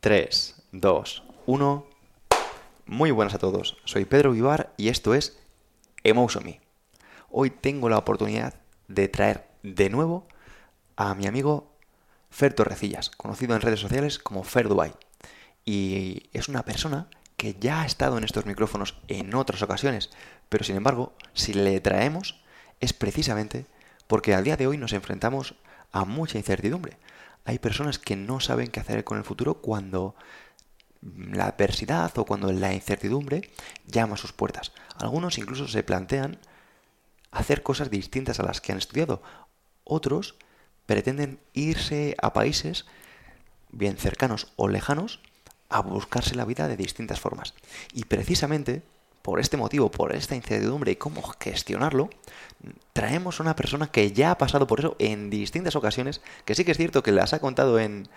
3, 2, 1. Muy buenas a todos. Soy Pedro Vivar y esto es Emotion Me. Hoy tengo la oportunidad de traer de nuevo a mi amigo Fer Torrecillas, conocido en redes sociales como Fer Dubai. Y es una persona que ya ha estado en estos micrófonos en otras ocasiones, pero sin embargo, si le traemos es precisamente porque al día de hoy nos enfrentamos a mucha incertidumbre. Hay personas que no saben qué hacer con el futuro cuando la adversidad o cuando la incertidumbre llama a sus puertas. Algunos incluso se plantean hacer cosas distintas a las que han estudiado. Otros pretenden irse a países bien cercanos o lejanos a buscarse la vida de distintas formas. Y precisamente por este motivo, por esta incertidumbre y cómo gestionarlo, traemos a una persona que ya ha pasado por eso en distintas ocasiones, que sí que es cierto que las ha contado en,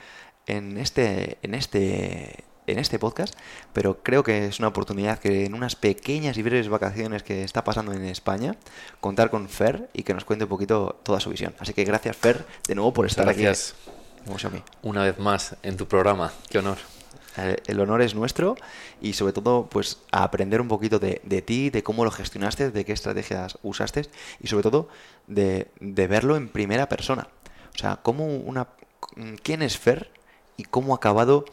en, este, en, este, en este podcast, pero creo que es una oportunidad que en unas pequeñas y breves vacaciones que está pasando en España, contar con Fer y que nos cuente un poquito toda su visión. Así que gracias Fer de nuevo por estar gracias. aquí. Una vez más en tu programa, qué honor. El honor es nuestro y sobre todo pues a aprender un poquito de, ti, de cómo lo gestionaste, de qué estrategias usaste y sobre todo de, verlo en primera persona. O sea, cómo una, quién es Fer y cómo ha acabado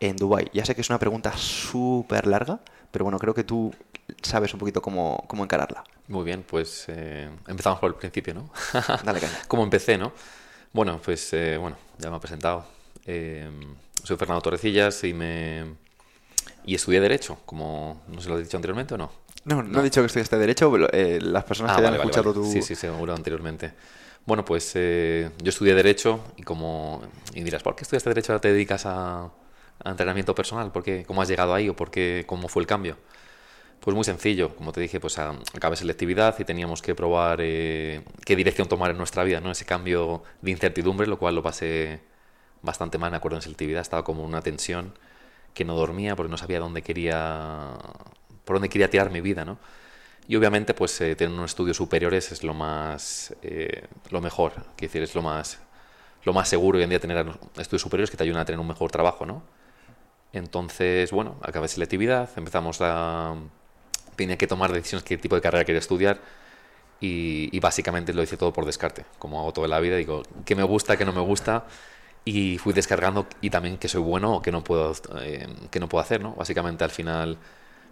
en Dubai. Ya sé que es una pregunta súper larga, pero bueno, creo que tú sabes un poquito cómo, cómo encararla. Muy bien, pues eh, empezamos por el principio, ¿no? Dale. ¿Cómo empecé, no? Bueno, pues eh, bueno, ya me he presentado. Eh, soy Fernando Torrecillas y me y estudié Derecho, como no se lo he dicho anteriormente o no. No, no, he dicho que estudiaste Derecho, pero eh, las personas ah, que hayan escuchado tu... Sí, sí, seguro anteriormente. Bueno, pues eh, yo estudié Derecho y como... Y dirás, ¿por qué estudiaste Derecho ahora te dedicas a, entrenamiento personal? ¿Por qué? ¿Cómo has llegado ahí o por qué, cómo fue el cambio? Pues muy sencillo, como te dije, pues acabé selectividad y teníamos que probar eh, qué dirección tomar en nuestra vida, ¿no? Ese cambio de incertidumbre, lo cual lo pasé bastante mal, me acuerdo en selectividad, estaba como una tensión que no dormía porque no sabía dónde quería, por dónde quería tirar mi vida, ¿no? Y obviamente, pues eh, tener unos estudios superiores es lo más, eh, lo mejor, quiero decir, es lo más, lo más seguro hoy en día tener estudios superiores que te ayudan a tener un mejor trabajo, ¿no? Entonces, bueno, acabé selectividad, empezamos a, tenía que tomar decisiones qué tipo de carrera quería estudiar y, y básicamente lo hice todo por descarte, como hago toda la vida, digo, qué me gusta, qué no me gusta y fui descargando y también que soy bueno o que no puedo, eh, que no puedo hacer, ¿no? Básicamente al final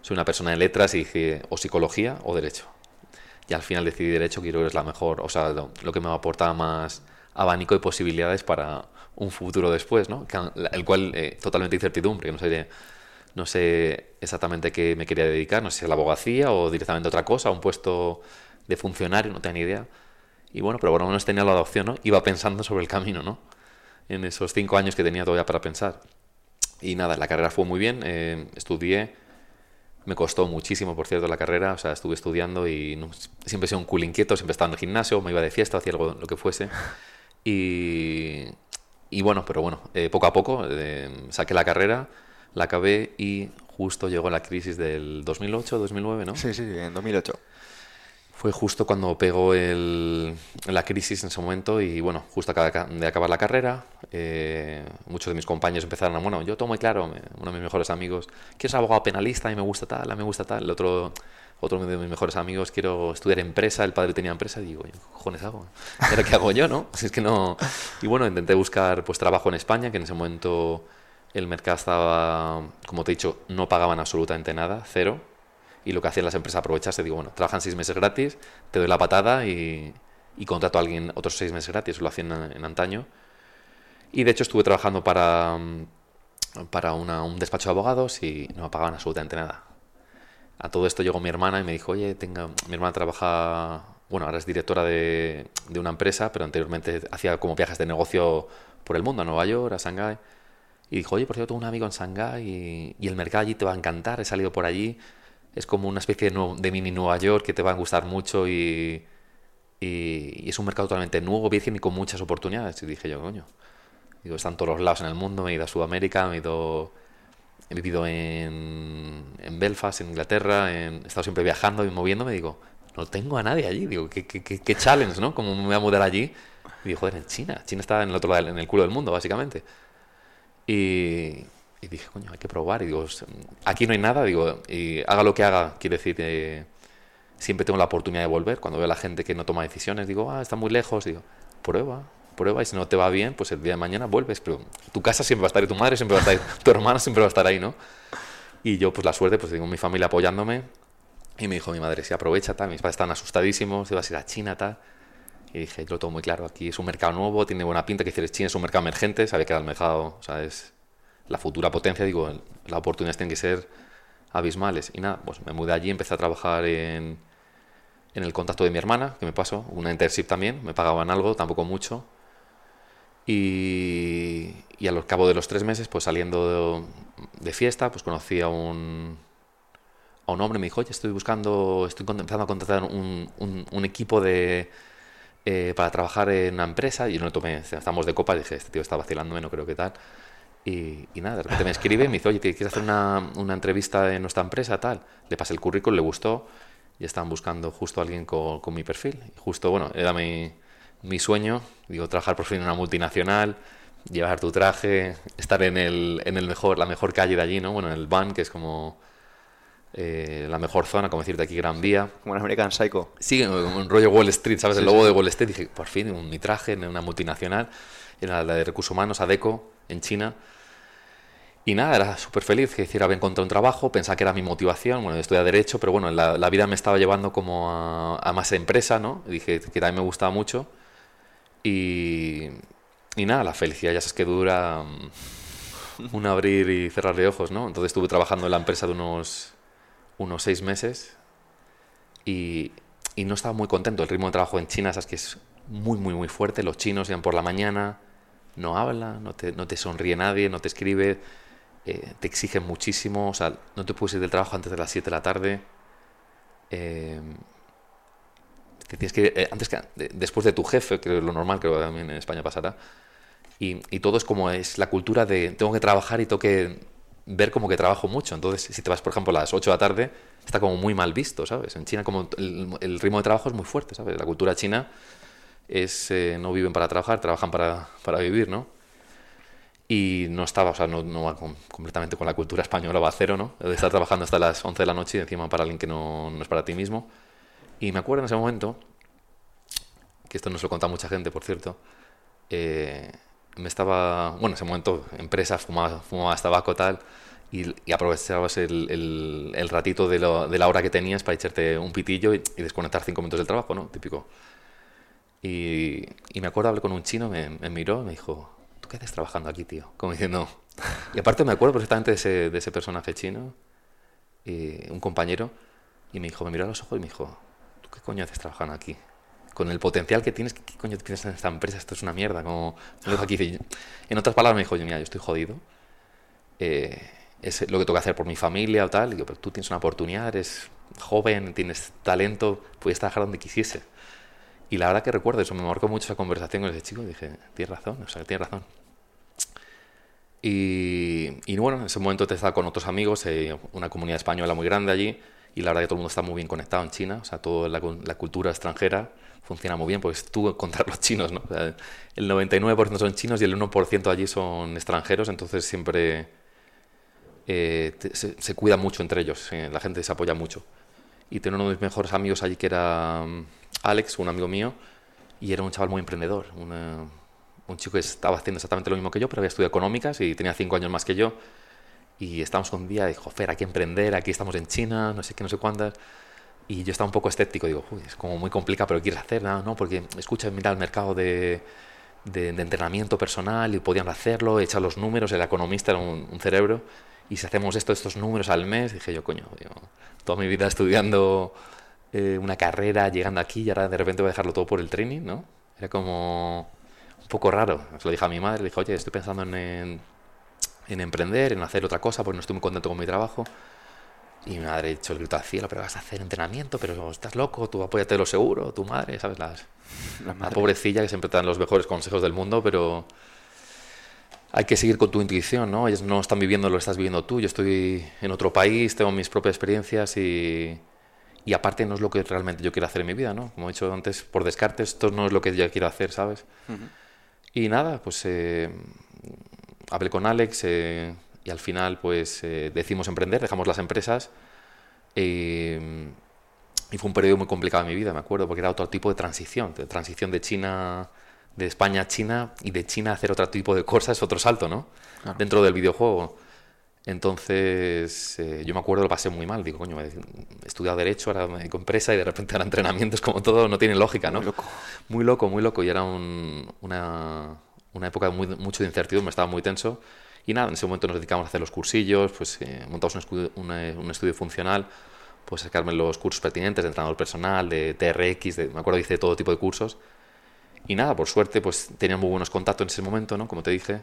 soy una persona de letras y dije o psicología o derecho. Y al final decidí derecho, que creo que es la mejor, o sea, lo, que me aporta más abanico y posibilidades para un futuro después, ¿no? el cual eh, totalmente incertidumbre, no sé, no sé exactamente qué me quería dedicar, no sé si a la abogacía o directamente a otra cosa, a un puesto de funcionario, no tenía ni idea. Y bueno, pero por lo menos tenía la adopción, ¿no? Iba pensando sobre el camino, ¿no? En esos cinco años que tenía todavía para pensar. Y nada, la carrera fue muy bien, eh, estudié, me costó muchísimo, por cierto, la carrera, o sea, estuve estudiando y siempre he sido un cool inquieto, siempre estaba en el gimnasio, me iba de fiesta, hacía algo, lo que fuese. Y, y bueno, pero bueno, eh, poco a poco eh, saqué la carrera, la acabé y justo llegó la crisis del 2008, 2009, ¿no? Sí, sí, en 2008 fue justo cuando pegó el, la crisis en ese momento y bueno, justo de acabar la carrera, eh, muchos de mis compañeros empezaron a, bueno, yo tomo muy claro, uno de mis mejores amigos, quiero ser abogado penalista y me gusta tal, a me gusta tal, el otro, otro de mis mejores amigos, quiero estudiar empresa, el padre tenía empresa y digo, ¿qué cojones hago? ¿Pero qué hago yo, no? es que no... Y bueno, intenté buscar pues trabajo en España, que en ese momento el mercado estaba, como te he dicho, no pagaban absolutamente nada, cero y lo que hacían las empresas aprovecharse, digo, bueno, trabajan seis meses gratis, te doy la patada y, contrato a alguien otros seis meses gratis, lo hacían en, antaño. Y de hecho estuve trabajando para, para un despacho de abogados y no me pagaban absolutamente nada. A todo esto llegó mi hermana y me dijo, oye, tenga... mi hermana trabaja, bueno, ahora es directora de, de una empresa, pero anteriormente hacía como viajes de negocio por el mundo, a Nueva York, a Shanghái. Y dijo, oye, por cierto, tengo un amigo en Shanghái y el mercado allí te va a encantar, he salido por allí es como una especie de, mini Nueva York que te va a gustar mucho y, y, es un mercado totalmente nuevo, virgen y con muchas oportunidades. Y dije yo, coño, digo, están todos los lados en el mundo, me he ido a Sudamérica, me he ido... He vivido en, en Belfast, en Inglaterra, he estado siempre viajando y moviéndome. Digo, no tengo a nadie allí. Digo, qué, qué, qué, challenge, ¿no? ¿Cómo me voy a mudar allí? Y digo, joder, en China. China está en el otro lado, en el culo del mundo, básicamente. Y, y dije, coño, hay que probar. Y digo, aquí no hay nada, digo, y haga lo que haga, quiere decir, eh, siempre tengo la oportunidad de volver. Cuando veo a la gente que no toma decisiones, digo, ah, está muy lejos, digo, prueba, prueba, y si no te va bien, pues el día de mañana vuelves. Pero tu casa siempre va a estar y tu madre siempre va a estar ahí, tu hermana siempre va a estar ahí, ¿no? Y yo, pues la suerte, pues tengo mi familia apoyándome. Y me dijo mi madre, si aprovecha, tal, mis padres están asustadísimos, te vas a ir a China, tal. Y dije, yo lo tengo muy claro, aquí es un mercado nuevo, tiene buena pinta, que decir, China es un mercado emergente, sabe que el mercado, o sea, es la futura potencia, digo, las oportunidades tienen que ser abismales. Y nada, pues me mudé allí, empecé a trabajar en, en el contacto de mi hermana, que me pasó, una internship también, me pagaban algo, tampoco mucho. Y, y al cabo de los tres meses, pues saliendo de, fiesta, pues conocí a un, a un hombre, me dijo, oye, estoy buscando, estoy empezando a contratar un, un, equipo de, eh, para trabajar en una empresa, y no tomé, estamos de copa, dije, este tío está vacilándome, no creo que tal. Y, nada, de repente me escribe y me dice, oye, ¿quieres hacer una, una, entrevista en nuestra empresa? Tal. Le pasé el currículum, le gustó y estaban buscando justo a alguien con, con, mi perfil. Y justo, bueno, era mi, mi sueño, digo, trabajar por fin en una multinacional, llevar tu traje, estar en, el, en el mejor, la mejor calle de allí, ¿no? Bueno, en el van, que es como eh, la mejor zona, como decirte aquí Gran Vía. Como en American Psycho. Sí, un rollo Wall Street, ¿sabes? el lobo de Wall Street. Dije, por fin, un, mi traje en una multinacional, era la de recursos humanos, ADECO, en China. Y nada, era súper feliz, que decir, había encontrado un trabajo, pensaba que era mi motivación, bueno, estudiar Derecho, pero bueno, la, la vida me estaba llevando como a, a, más empresa, ¿no? Dije que también me gustaba mucho. Y, y nada, la felicidad ya sabes que dura mm, un abrir y cerrar de ojos, ¿no? Entonces estuve trabajando en la empresa de unos, unos seis meses y, y no estaba muy contento. El ritmo de trabajo en China, sabes que es muy, muy, muy fuerte. Los chinos llegan por la mañana, no hablan, no te, no te sonríe nadie, no te escribe eh, te exigen muchísimo, o sea, no te puedes ir del trabajo antes de las 7 de la tarde. Eh, tienes que eh, antes que de, después de tu jefe, que es lo normal, creo que también en España pasará. Y, todo es como es la cultura de tengo que trabajar y tengo que ver como que trabajo mucho. Entonces, si te vas, por ejemplo, a las 8 de la tarde, está como muy mal visto, ¿sabes? En China como el, el ritmo de trabajo es muy fuerte, ¿sabes? La cultura china es eh, no viven para trabajar, trabajan para, para vivir, ¿no? Y no estaba, o sea, no, no va con, completamente con la cultura española, va a cero, ¿no? De estar trabajando hasta las 11 de la noche y encima para alguien que no, no, es para ti mismo. Y me acuerdo en ese momento, que esto no se lo contado mucha gente, por cierto, eh, me estaba, bueno, en ese momento, empresa, fumaba, fumaba tabaco tal, y, y aprovechabas el, el, el ratito de, lo, de, la hora que tenías para echarte un pitillo y, y, desconectar cinco minutos del trabajo, ¿no? Típico. Y, y me acuerdo, hablé con un chino, me, me miró me dijo, ¿tú qué haces trabajando aquí, tío? Como diciendo... Y aparte me acuerdo perfectamente de ese, de ese personaje chino, y un compañero, y me dijo, me miró a los ojos y me dijo, ¿tú qué coño haces trabajando aquí? Con el potencial que tienes, ¿qué coño tienes en esta empresa? Esto es una mierda. Como, aquí, en otras palabras me dijo, mira, yo estoy jodido. Eh, es lo que tengo que hacer por mi familia o tal. Y digo, pero tú tienes una oportunidad, eres joven, tienes talento, puedes trabajar donde quisiese. Y la verdad que recuerdo eso, me marcó mucho esa conversación con ese chico y dije, tienes razón, o sea, tienes razón. Y, y, bueno, en ese momento te estaba con otros amigos, eh, una comunidad española muy grande allí, y la verdad que todo el mundo está muy bien conectado en China, o sea, toda la, la cultura extranjera funciona muy bien, pues tú contra los chinos, ¿no? O sea, el 99% son chinos y el 1% allí son extranjeros, entonces siempre eh, te, se, se, cuida mucho entre ellos, eh, la gente se apoya mucho. Y tengo uno de mis mejores amigos allí que era Alex, un amigo mío, y era un chaval muy emprendedor, una, un chico que estaba haciendo exactamente lo mismo que yo, pero había estudiado económicas y tenía cinco años más que yo. Y estábamos un día, dijo, Fer, hay que emprender, aquí estamos en China, no sé qué, no sé cuántas. Y yo estaba un poco escéptico, digo, Uy, es como muy complicado, pero ¿quieres hacer? No, no porque escucha, mira el mercado de, de, entrenamiento personal y podían hacerlo, echar los números, el economista era un, cerebro. Y si hacemos esto, estos números al mes, dije yo, coño, digo, toda mi vida estudiando eh, una carrera, llegando aquí y ahora de repente voy a dejarlo todo por el training, ¿no? Era como un poco raro. Se lo dije a mi madre, le dije, oye, estoy pensando en, en, en, emprender, en hacer otra cosa, porque no estoy muy contento con mi trabajo. Y mi madre ha grito al cielo, pero vas a hacer entrenamiento, pero estás loco, tú apóyate lo seguro, tu madre, ¿sabes? Las, la, la pobrecilla que siempre te dan los mejores consejos del mundo, pero hay que seguir con tu intuición, ¿no? Ellos no están viviendo lo que estás viviendo tú, yo estoy en otro país, tengo mis propias experiencias y y aparte no es lo que realmente yo quiero hacer en mi vida, ¿no? Como he dicho antes, por descarte, esto no es lo que yo quiero hacer, ¿sabes? Uh -huh. Y nada, pues eh, hablé con Alex, eh, y al final pues eh, decidimos emprender, dejamos las empresas eh, y fue un periodo muy complicado en mi vida, me acuerdo, porque era otro tipo de transición, de transición de China, de España a China y de China a hacer otro tipo de cosas, otro salto, ¿no? Dentro del videojuego. Entonces, eh, yo me acuerdo, lo pasé muy mal. Digo, coño, he estudiado Derecho, ahora me dedico empresa y de repente ahora entrenamientos, como todo, no tiene lógica, ¿no? Muy loco. Muy loco, muy loco. Y era un- una, una época muy, mucho de incertidumbre, estaba muy tenso. Y nada, en ese momento nos dedicamos a hacer los cursillos, pues eh, montamos un, una- un estudio funcional, pues sacarme los cursos pertinentes de entrenador personal, de TRX, de, me acuerdo hice todo tipo de cursos. Y nada, por suerte, pues tenía muy buenos contactos en ese momento, ¿no? Como te dije.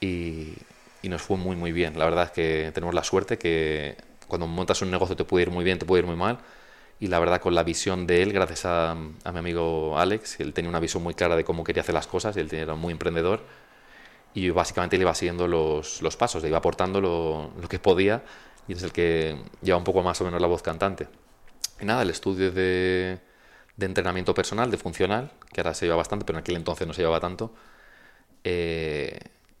Y, y nos fue muy, muy bien. La verdad es que tenemos la suerte que cuando montas un negocio te puede ir muy bien, te puede ir muy mal. Y la verdad, con la visión de él, gracias a, a mi amigo Alex, él tenía una visión muy clara de cómo quería hacer las cosas, y él era muy emprendedor. Y yo básicamente le iba siguiendo los, los pasos, le iba aportando lo, lo que podía, y es el que lleva un poco más o menos la voz cantante. Y nada, el estudio de, de entrenamiento personal, de funcional, que ahora se lleva bastante, pero en aquel entonces no se llevaba tanto, eh,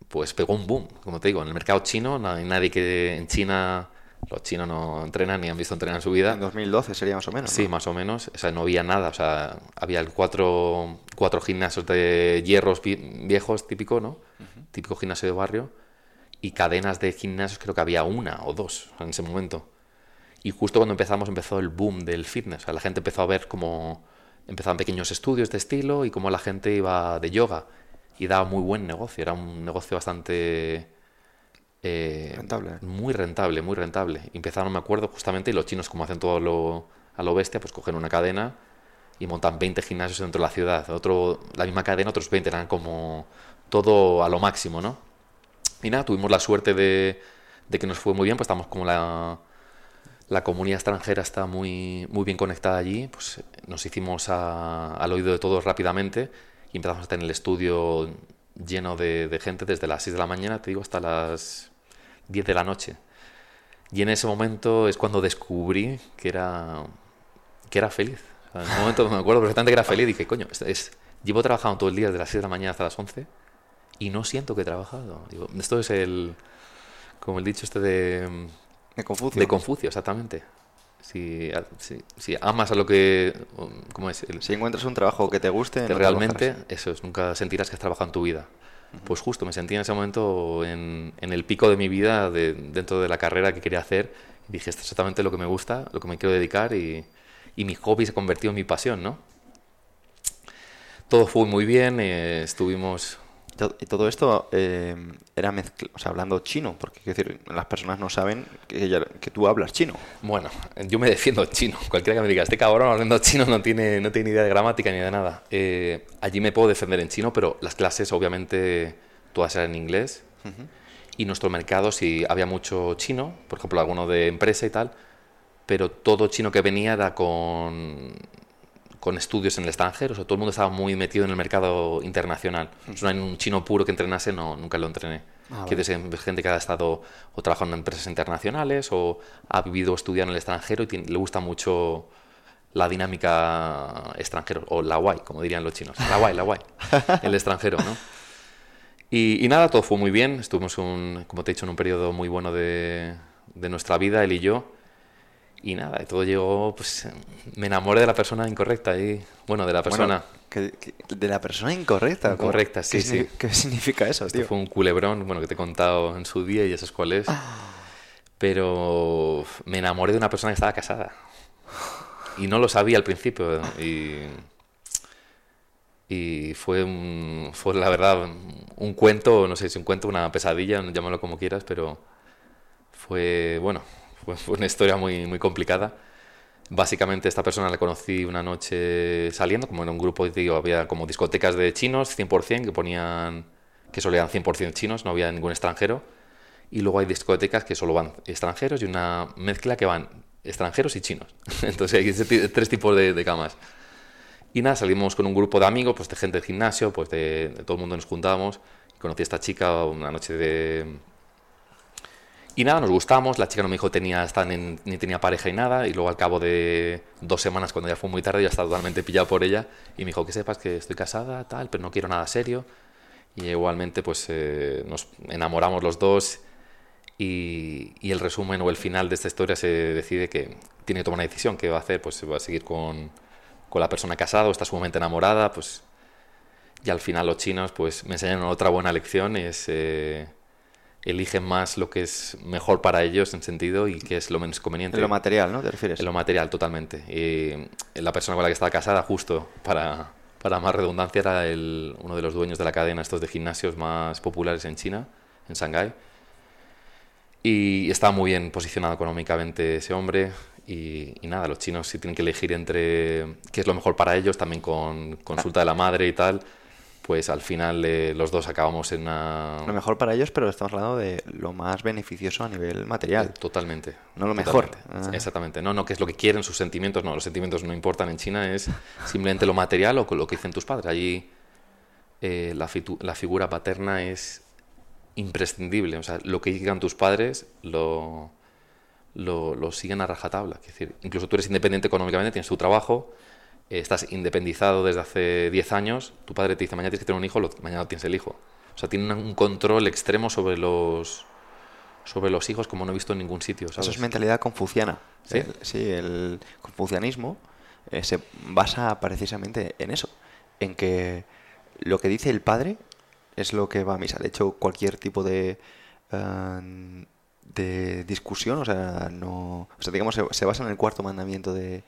pues pegó un boom, como te digo, en el mercado chino, no hay nadie que en China, los chinos no entrenan ni han visto entrenar en su vida. En 2012 sería más o menos. Sí, ¿no? más o menos. O sea, no había nada. O sea, había cuatro, cuatro gimnasios de hierros vi- viejos, típico, ¿no? Típico gimnasio de barrio. Y cadenas de gimnasios, creo que había una o dos en ese momento. Y justo cuando empezamos, empezó el boom del fitness. O sea, la gente empezó a ver cómo empezaban pequeños estudios de estilo y cómo la gente iba de yoga. Y daba muy buen negocio. Era un negocio bastante. eh, Rentable. Muy rentable, muy rentable. Empezaron, me acuerdo, justamente, y los chinos, como hacen todo lo, a lo bestia, pues cogen una cadena y montan 20 gimnasios dentro de la ciudad. Otro, la misma cadena, otros 20, eran como todo a lo máximo, ¿no? Y nada, tuvimos la suerte de, de que nos fue muy bien, pues estamos como la, la comunidad extranjera está muy, muy bien conectada allí, pues eh, nos hicimos al oído de todos rápidamente y empezamos a tener el estudio lleno de, gente desde las 6 de la mañana, te digo, hasta las 10 de la noche. Y en ese momento es cuando descubrí que era, que era feliz. En ese momento me acuerdo perfectamente que era feliz y dije, coño, llevo trabajando todo el día desde las 6 de la mañana hasta las 11 y no siento que he trabajado. Esto es el, como el dicho este de, De Confucio. de Confucio, exactamente. Si, si, si amas a lo que, ¿cómo es? El- Si encuentras un trabajo que te guste, que no realmente eso es, nunca sentirás que has trabajado en tu vida. Pues justo, me sentí en ese momento en, en el pico de mi vida, de- dentro de la carrera que quería hacer, y dije, esto es exactamente lo que me gusta, lo que me quiero dedicar, y, y mi hobby se convirtió en mi pasión, ¿no? Todo fue muy bien, eh, estuvimos... Y todo esto eh, era mezcla, o sea, hablando chino, porque decir, las personas no saben que, tú hablas chino. Bueno, yo me defiendo en chino. Cualquiera que me diga, este cabrón hablando chino no tiene, no tiene ni idea de gramática ni de nada. Eh, allí me puedo defender en chino, pero las clases obviamente todas eran en inglés. Y nuestro mercado sí había mucho chino, por ejemplo, alguno de empresa y tal, pero todo chino que venía era con, con estudios en el extranjero. O sea, todo el mundo estaba muy metido en el mercado internacional. Sea, no hay un chino puro que entrenase, no, nunca lo entrené. Ah, que vale. gente que ha estado o trabajando en empresas internacionales o ha vivido o estudiado en el extranjero y tiene- le gusta mucho la dinámica extranjero, o la guay, como dirían los chinos. La guay, la guay, el extranjero, ¿no? Y, y nada, todo fue muy bien. Estuvimos, un, como te he dicho, en un periodo muy bueno de, de nuestra vida, él y yo. Y nada, y todo llegó, pues me enamoré de la persona incorrecta y, bueno, de la persona. Bueno, que- que- de la persona incorrecta. Incorrecta, sí, ¿Qué, sí. ¿Qué significa eso, Esto tío? fue un culebrón, bueno, que te he contado en su día y ya sabes cuál es. Pero uf, me enamoré de una persona que estaba casada. Y no lo sabía al principio. Y, y fue, un- fue, la verdad, un cuento, no sé si un cuento, una pesadilla, llámalo como quieras, pero fue, bueno, fue, una historia muy, muy complicada. Básicamente esta persona la conocí una noche saliendo, como en un grupo, digo, había como discotecas de chinos, 100%, que ponían, que solo eran 100% chinos, no había ningún extranjero. Y luego hay discotecas que solo van extranjeros y una mezcla que van extranjeros y chinos. Entonces hay tres tipos de, de camas. Y nada, salimos con un grupo de amigos, pues de gente del gimnasio, pues de, de todo el mundo nos juntábamos. Conocí a esta chica una noche de... Y nada, nos gustamos, la chica no me dijo tenía, ni, ni tenía pareja y nada, y luego al cabo de dos semanas, cuando ya fue muy tarde, ya estaba totalmente pillado por ella, y me dijo que sepas que estoy casada, tal, pero no quiero nada serio. Y igualmente, pues eh, nos enamoramos los dos, Y, y el resumen o el final de esta historia se decide que tiene que tomar una decisión. ¿Qué va a hacer? Pues va a seguir con, con la persona casada o está sumamente enamorada. Pues, y al final los chinos pues me enseñan otra buena lección. Es... Eh, eligen más lo que es mejor para ellos en sentido y que es lo menos conveniente. En lo material, ¿no? ¿Te refieres? En lo material, totalmente. Y la persona con la que estaba casada, justo para, para más redundancia, era el, uno de los dueños de la cadena estos de gimnasios más populares en China, en Shanghái. Y estaba muy bien posicionado económicamente ese hombre. Y, y, nada, los chinos si tienen que elegir entre qué es lo mejor para ellos, también con consulta de la madre y tal pues al final eh, los dos acabamos en una... Lo mejor para ellos, pero estamos hablando de lo más beneficioso a nivel material. Eh, totalmente. No lo mejor. Ah. Exactamente. No, no, que es lo que quieren sus sentimientos. No, los sentimientos no importan en China, es simplemente lo material o lo que dicen tus padres. Allí eh, la, la, figura paterna es imprescindible. O sea, lo que digan tus padres lo, lo, lo siguen a rajatabla. Es decir, incluso tú eres independiente económicamente, tienes tu trabajo estás independizado desde hace 10 años, tu padre te dice, mañana tienes que tener un hijo, mañana tienes el hijo. O sea, tiene un control extremo sobre los, sobre los hijos como no he visto en ningún sitio. Eso es mentalidad confuciana. Sí, el, sí, el confucianismo eh, se basa precisamente en eso, en que lo que dice el padre es lo que va a misa. De hecho, cualquier tipo de, eh, de discusión, o sea, no, o sea, digamos, se basa en el cuarto mandamiento de,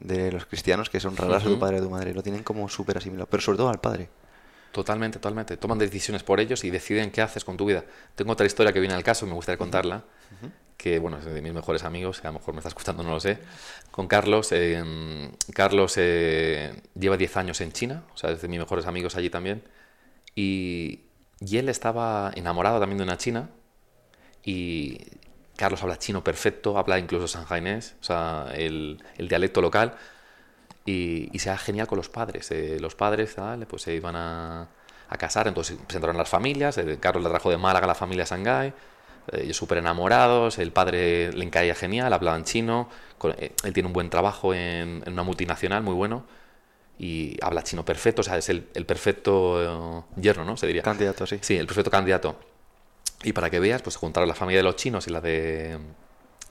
de los cristianos que son raras a tu padre o tu madre. Lo tienen como súper asimilado, pero sobre todo al padre. Totalmente, totalmente. Toman decisiones por ellos y deciden qué haces con tu vida. Tengo otra historia que viene al caso, me gustaría contarla, que bueno, es de mis mejores amigos, a lo mejor me está escuchando, no lo sé. Con Carlos, eh, Carlos eh, lleva 10 años en China, o sea, es de mis mejores amigos allí también, y, y él estaba enamorado también de una china y Carlos habla chino perfecto, habla incluso sanjainés, o sea, el, el dialecto local, y, y, se da genial con los padres. Eh, los padres pues se iban a, a, casar, entonces presentaron las familias, eh, Carlos le trajo de Málaga a la familia Shanghái, eh, ellos súper enamorados, el padre le caía genial, hablaban chino, él tiene un buen trabajo en, en, una multinacional, muy bueno, y habla chino perfecto, o sea, es el, el perfecto yerno, ¿no? Se diría. Candidato, sí. Sí, el perfecto candidato. Y para que veas, pues juntaron la familia de los chinos y la de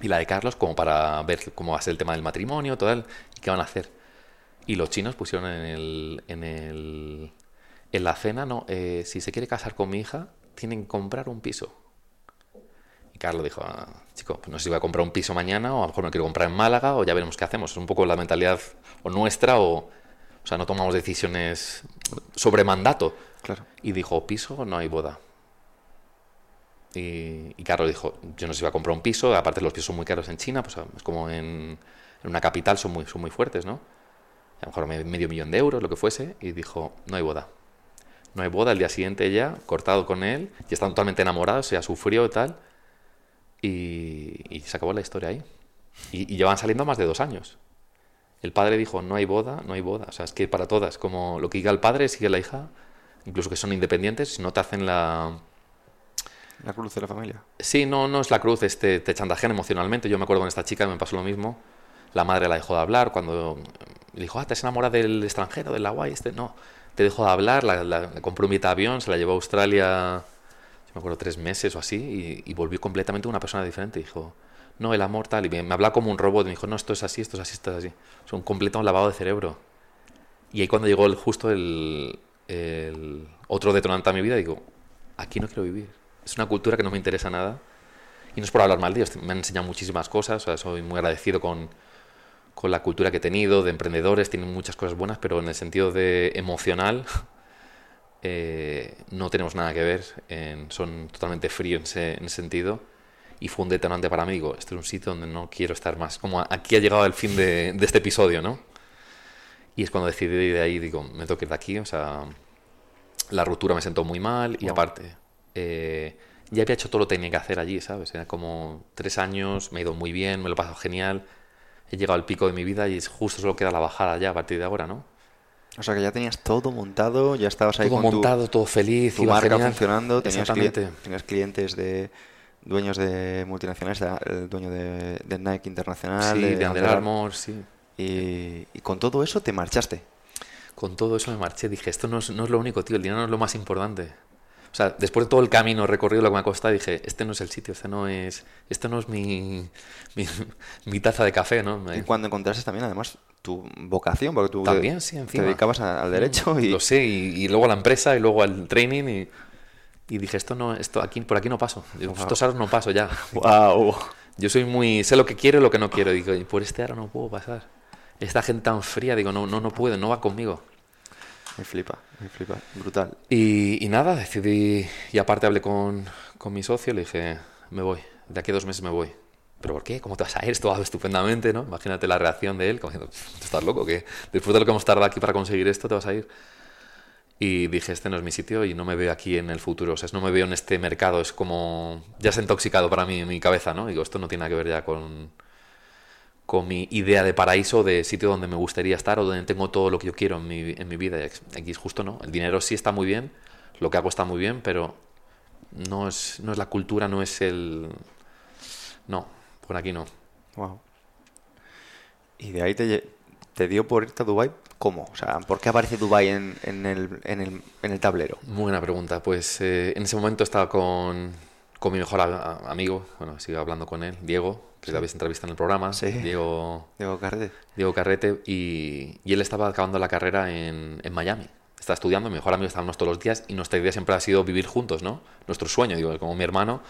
y la de Carlos como para ver cómo va a ser el tema del matrimonio, todo el, y qué van a hacer. Y los chinos pusieron en el en el en la cena, no, eh, si se quiere casar con mi hija, tienen que comprar un piso. Y Carlos dijo, ah, chico, pues no sé si voy a comprar un piso mañana o a lo mejor me quiero comprar en Málaga o ya veremos qué hacemos. Es un poco la mentalidad o nuestra o, o sea, no tomamos decisiones sobre mandato. Claro. Y dijo, piso, no hay boda. Y, Carlos dijo, yo no sé iba a comprar un piso, aparte los pisos son muy caros en China, pues es como en, una capital son muy, son muy fuertes, ¿no? A lo mejor medio millón de euros, lo que fuese, y dijo, no hay boda. No hay boda, el día siguiente ya, cortado con él, y están totalmente enamorados, ya sufrió y tal, y, y, se acabó la historia ahí. Y, y llevan saliendo más de dos años. El padre dijo, no hay boda, no hay boda. O sea, es que para todas, como lo que diga el padre, sigue la hija, incluso que son independientes, si no te hacen la la cruz de la familia. Sí, no, no es la cruz, este, te chantajean emocionalmente. Yo me acuerdo con esta chica, me pasó lo mismo. La madre la dejó de hablar cuando le dijo, ah, te has enamorado del extranjero, del Hawaii, este. No, te dejó de hablar, la, la, compró un avión, se la llevó a Australia, yo me acuerdo, tres meses o así, y, volvió completamente una persona diferente. Dijo, no, el amor tal, y me, me hablaba como un robot, me dijo, no, esto es así, esto es así, esto es así. Es un completo lavado de cerebro. Y ahí cuando llegó el, justo el, el otro detonante a mi vida, digo, aquí no quiero vivir es una cultura que no me interesa nada. Y no es por hablar mal de ellos, me han enseñado muchísimas cosas, o sea, soy muy agradecido con, con la cultura que he tenido, de emprendedores, tienen muchas cosas buenas, pero en el sentido de emocional eh, no tenemos nada que ver, en, son totalmente fríos en ese, en ese, sentido. Y fue un detonante para mí, digo, este es un sitio donde no quiero estar más, como aquí ha llegado el fin de, de este episodio, ¿no? Y es cuando decidí de ahí, digo, me tengo que ir de aquí, o sea, la ruptura me sentó muy mal y aparte eh, ya había hecho todo lo que tenía que hacer allí, ¿sabes? Era como tres años, me ha ido muy bien, me lo he pasado genial, he llegado al pico de mi vida y justo solo queda la bajada ya a partir de ahora, ¿no? O sea que ya tenías todo montado, ya estabas ahí todo con montado, todo feliz, tu iba marca genial. funcionando, tenías, clientes, tenías clientes de dueños de multinacionales, el dueño de, de Nike Internacional, sí, de, de Under Armour, sí. Y, y, con todo eso te marchaste. Con todo eso me marché, dije, esto no es, no es lo único, tío, el dinero no es lo más importante. O sea, después de todo el camino recorrido, lo que me ha costado, dije, este no es el sitio, este no es, este no es mi, mi, mi taza de café, ¿no? Y cuando encontraste también, además, tu vocación, porque tú También, te, sí, te encima. dedicabas a- al derecho y Lo sé, y, y luego a la empresa y luego al training y, y dije, esto no, esto aquí, por aquí no paso. Digo, Wow. estos aros no paso ya. ¡Wow! Yo soy muy, sé lo que quiero y lo que no quiero. Digo, y por este aro no puedo pasar. Esta gente tan fría, digo, no, no, no puede, no va conmigo. Me flipa, me flipa, brutal. Y, y nada, decidí, y aparte hablé con, con mi socio, le dije, me voy, de aquí a dos meses me voy. ¿Pero por qué? ¿Cómo te vas a ir? Esto va estupendamente, ¿no? Imagínate la reacción de él, como diciendo, "Pff, ¿tú estás loco? que Después de lo que hemos tardado aquí para conseguir esto, te vas a ir. Y dije, este no es mi sitio y no me veo aquí en el futuro. O sea, no me veo en este mercado. Es como, ya se ha intoxicado para mí en mi cabeza, ¿no? Digo, esto no tiene nada que ver ya con, con mi idea de paraíso, de sitio donde me gustaría estar o donde tengo todo lo que yo quiero en mi, en mi vida. Y aquí es justo no. El dinero sí está muy bien, lo que hago está muy bien, pero no es, no es la cultura, no es el... No, por aquí no. Wow. Y de ahí te, te dio por irte a Dubai ¿Cómo? O sea, ¿por qué aparece Dubai en, en, el, en, el, en el tablero? Muy buena pregunta. Pues eh, en ese momento estaba con, con mi mejor a- a- amigo, bueno, sigo hablando con él, Diego, que le habéis entrevistado en el programa. Sí. Diego, Diego Carrete. Diego Carrete, y, y él estaba acabando la carrera en, en Miami. Estaba estudiando, mi mejor amigo estábamos todos los días y nuestra idea siempre ha sido vivir juntos, ¿no? Nuestro sueño, digo, como mi hermano,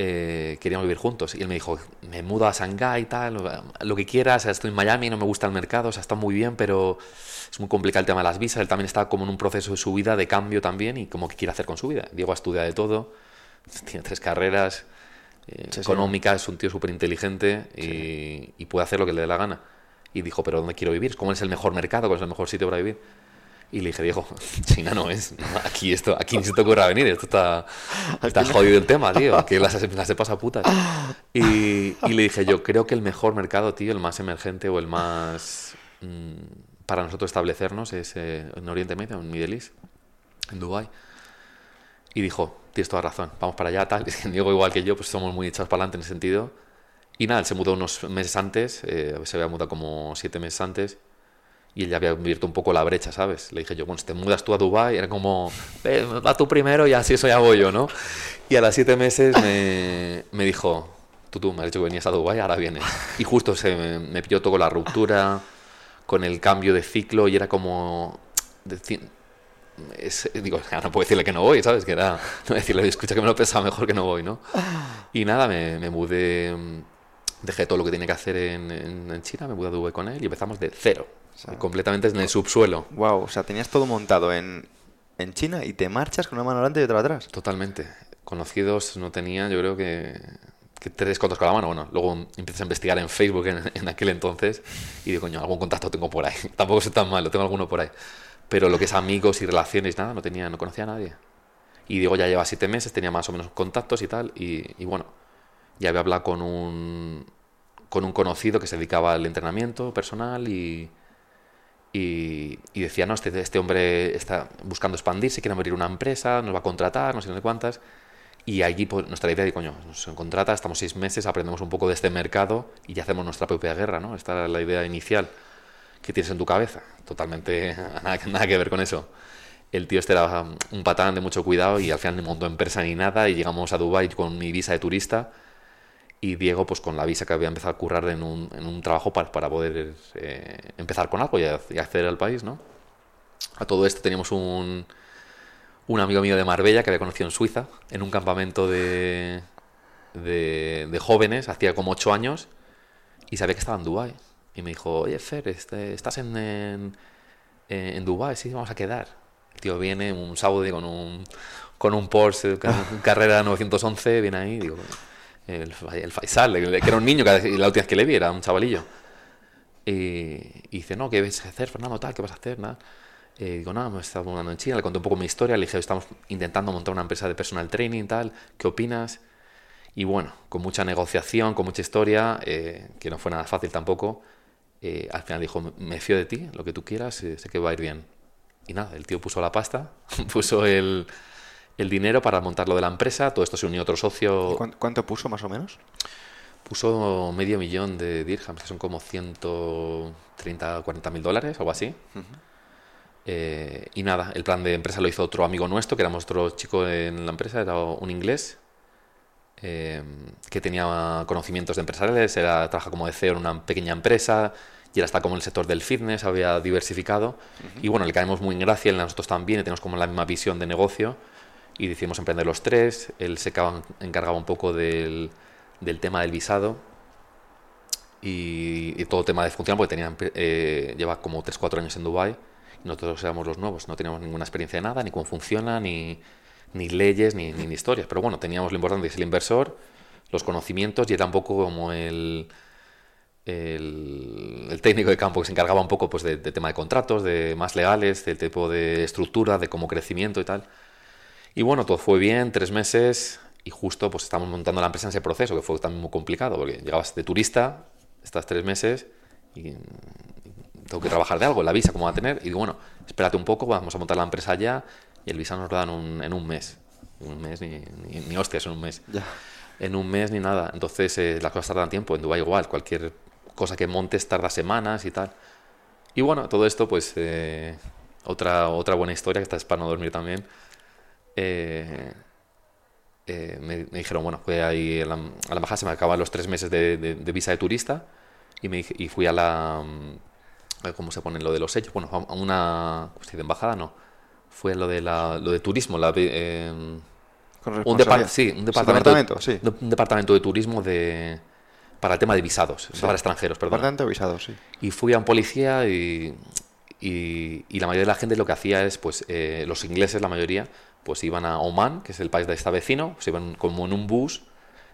eh, queríamos vivir juntos. Y él me dijo, me mudo a Shanghái y tal, lo- que quieras, estoy en Miami, no me gusta el mercado, o sea, está muy bien, pero es muy complicado el tema de las visas. Él también está como en un proceso de su vida, de cambio también, y como que quiere hacer con su vida. Diego ha estudiado de todo, tiene tres carreras eh, Sí, sí. económicas, es un tío súper inteligente y, y puede hacer lo que le dé la gana. Y dijo, pero ¿dónde quiero vivir? ¿Cómo es el mejor mercado? ¿Cuál es el mejor sitio para vivir? Y le dije, Diego, China no es. Aquí esto, aquí ni se te ocurra venir. Esto está, está jodido el tema, tío. Que las, las he pasado putas. Y, y le dije, yo creo que el mejor mercado, tío, el más emergente o el más mm, para nosotros establecernos es eh, en Oriente Medio, en Middle East, en Dubai. Y dijo, tienes toda razón, vamos para allá, tal. Que Diego, igual que yo, pues somos muy echados para adelante en ese sentido. Y nada, él se mudó unos meses antes, eh, se había mudado como siete meses antes. Y él ya había abierto un poco la brecha, ¿sabes? Le dije yo, bueno, si te mudas tú a Dubái, era como, "Eh, va tú primero y así eso ya voy yo, ¿no? Y a las siete meses me, me dijo, tú, tú, me has dicho que venías a Dubái, ahora vienes. Y justo se me, me pilló todo con la ruptura, con el cambio de ciclo y era como... deci- es- digo, no puedo decirle que no voy, ¿sabes? Que era, no decirle, "Oye, escucha que me lo pensaba mejor que no voy, ¿no? Y nada, me, me mudé, mm, dejé todo lo que tenía que hacer en, en- en China, me mudé a Dubái con él y empezamos de cero, completamente en el subsuelo, Wow, o sea, tenías todo montado en, en China y te marchas con una mano delante y otra atrás. totalmente. Conocidos no tenía, yo creo que, que tres contos con la mano. Bueno, luego empiezas a investigar en Facebook en, en aquel entonces y digo, coño, algún contacto tengo por ahí. Tampoco soy tan malo, tengo alguno por ahí. Pero lo que es amigos y relaciones, nada, no tenía, no conocía a nadie. Y digo, ya lleva siete meses, tenía más o menos contactos y tal. Y, bueno, ya había hablado con un, con un conocido que se dedicaba al entrenamiento personal y, y, decía, no, este, este hombre está buscando expandirse, quiere abrir una empresa, nos va a contratar, no sé cuántas. Y allí pues, nuestra idea de, coño, nos contrata, estamos seis meses, aprendemos un poco de este mercado y ya hacemos nuestra propia guerra, ¿no? Esta era la idea inicial que tienes en tu cabeza. Totalmente nada, nada que ver con eso. El tío este era un patán de mucho cuidado y al final ni montó empresa ni nada y llegamos a Dubái con mi visa de turista y Diego pues con la visa que había empezado a currar en un, en un trabajo para, para poder eh, empezar con algo y acceder al país, ¿no? A todo esto teníamos un, un amigo mío de Marbella que había conocido en Suiza, en un campamento de, de, de jóvenes, hacía como ocho años, y sabía que estaba en Dubái. Y me dijo, oye, Fer, este, ¿estás en, en, en Dubái? Sí, vamos a quedar. El tío viene un Saudi con un, con un Porsche, ca- carrera 911, viene ahí, digo, el, el Faisal, que era un niño, que la última vez que le vi era un chavalillo. Y, y dice, no, ¿qué vas a hacer, Fernando? Tal, ¿qué vas a hacer? Nada. Eh, digo, nada, me estaba mudando en China, le conté un poco mi historia, le dije, estamos intentando montar una empresa de personal training, tal, ¿qué opinas? Y bueno, con mucha negociación, con mucha historia, eh, que no fue nada fácil tampoco, eh, al final dijo, me fío de ti, lo que tú quieras, eh, sé que va a ir bien. Y nada, el tío puso la pasta, puso el, el dinero para montar lo de la empresa, todo esto se unió otro socio, ¿Y cuán- ¿Cuánto puso más o menos? puso medio millón de dirhams, que son como 130, 40 mil dólares, algo así. Eh, y nada, el plan de empresa lo hizo otro amigo nuestro, que éramos otro chico en la empresa, era un inglés, eh, que tenía conocimientos de empresariales, era, trabaja como de CEO en una pequeña empresa, y era está como en el sector del fitness, había diversificado. Y bueno, le caemos muy en gracia, nosotros también, y tenemos como la misma visión de negocio, y decidimos emprender los tres. Él se encargaba un poco del, del tema del visado y, todo el tema de funcionar, porque tenía, eh, lleva como 3-4 años en Dubai y nosotros éramos los nuevos, no teníamos ninguna experiencia de nada, ni cómo funciona, ni, ni leyes, ni, ni, historias. Pero bueno, teníamos lo importante, que es el inversor, los conocimientos y era un poco como el, el, técnico de campo que se encargaba un poco pues, de, tema de contratos, de más legales, del tipo de estructura, de cómo crecimiento y tal. Y bueno, todo fue bien, tres meses, y justo pues estamos montando la empresa en ese proceso, que fue también muy complicado, porque llegabas de turista, estás tres meses y tengo que trabajar de algo, la visa, ¿cómo va a tener? Y digo, bueno, espérate un poco, vamos a montar la empresa ya y el visa nos lo dan en un mes. Un mes, ni, ni, hostias en un mes. En un mes ni nada. Entonces eh, las cosas tardan tiempo. En Dubái igual, cualquier cosa que montes tarda semanas y tal. Y bueno, todo esto, pues eh, otra, otra buena historia, que está es para no dormir también. Eh, eh, me, dijeron, bueno, fui ahí a la, a embajada, se me acaban los tres meses de, visa de turista y, me, y fui a la... Mm, ¿Cómo se pone lo de los sellos? Bueno, a una... de embajada? No. Fue lo de, la, lo de turismo. La, eh, un, sí, un departamento, sí. un departamento de turismo de para el tema de visados, para extranjeros, perdón. Departamento de visados, sí. Y fui a un policía y, y, la mayoría de la gente lo que hacía es, pues, eh, los ingleses, la mayoría, pues iban a Oman, que es el país de esta vecino, pues iban como en un bus,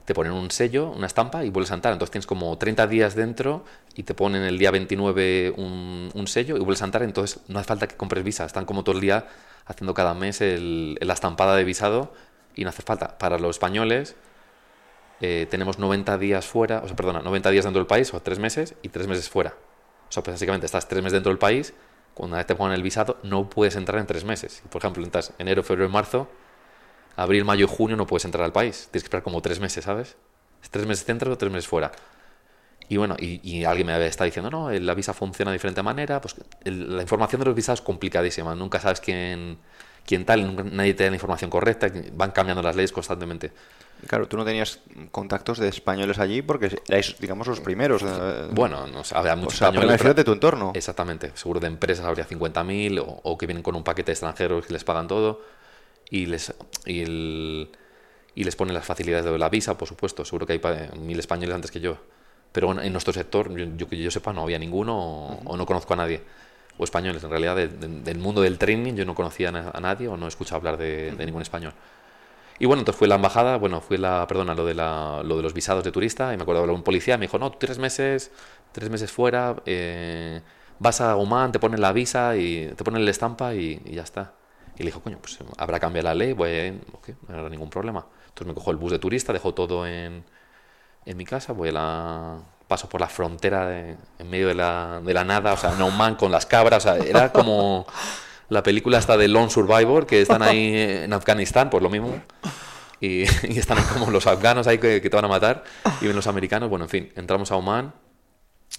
te ponen un sello, una estampa y vuelves a entrar. Entonces tienes como 30 días dentro y te ponen el día 29 un, un sello y vuelves a entrar. Entonces no hace falta que compres visa, están como todo el día haciendo cada mes la estampada de visado y no hace falta. Para los españoles eh, tenemos 90 días fuera, o sea, perdona, 90 días dentro del país o 3 meses y 3 meses fuera. O sea, pues básicamente estás 3 meses dentro del país cuando te ponen el visado, no puedes entrar en tres meses. Por ejemplo, entras enero, febrero, marzo, abril, mayo, junio no puedes entrar al país. Tienes que esperar como tres meses, ¿sabes? Es tres meses dentro o tres meses fuera. Y bueno, y, alguien me está diciendo, no, la visa funciona de diferente manera. Pues la información de los visados es complicadísima. Nunca sabes quién, quién tal, nadie te da la información correcta. Van cambiando las leyes constantemente. Claro, tú no tenías contactos de españoles allí porque erais, digamos, los primeros. Eh, bueno, no había muchos o españoles. de tu entorno. Exactamente. Seguro de empresas habría 50.000 o, o que vienen con un paquete de extranjeros que les pagan todo y les, y, el, y les ponen las facilidades de la visa, por supuesto. Seguro que hay mil españoles antes que yo. Pero en nuestro sector, yo, que yo sepa, no había ninguno o, no conozco a nadie. O españoles, en realidad, del mundo del training yo no conocía a nadie o no he escuchado hablar de, de ningún español. Y bueno, entonces fue la embajada, bueno, fue la, perdona, lo de, la, lo de los visados de turista, y me acuerdo de un policía, me dijo, no, tres meses, tres meses fuera, eh, vas a Oman, te ponen la visa y te ponen la estampa y, ya está. Y le dijo, coño, pues habrá cambiado la ley, voy no habrá ningún problema. Entonces me cojo el bus de turista, dejo todo en, en mi casa, voy a la, paso por la frontera en medio de la, de la nada, o sea, en Oman con las cabras, o sea, era como la película está de Lone Survivor, que están ahí en Afganistán, pues lo mismo. Y, están como los afganos ahí que, te van a matar. Y ven los americanos. Bueno, en fin, entramos a Oman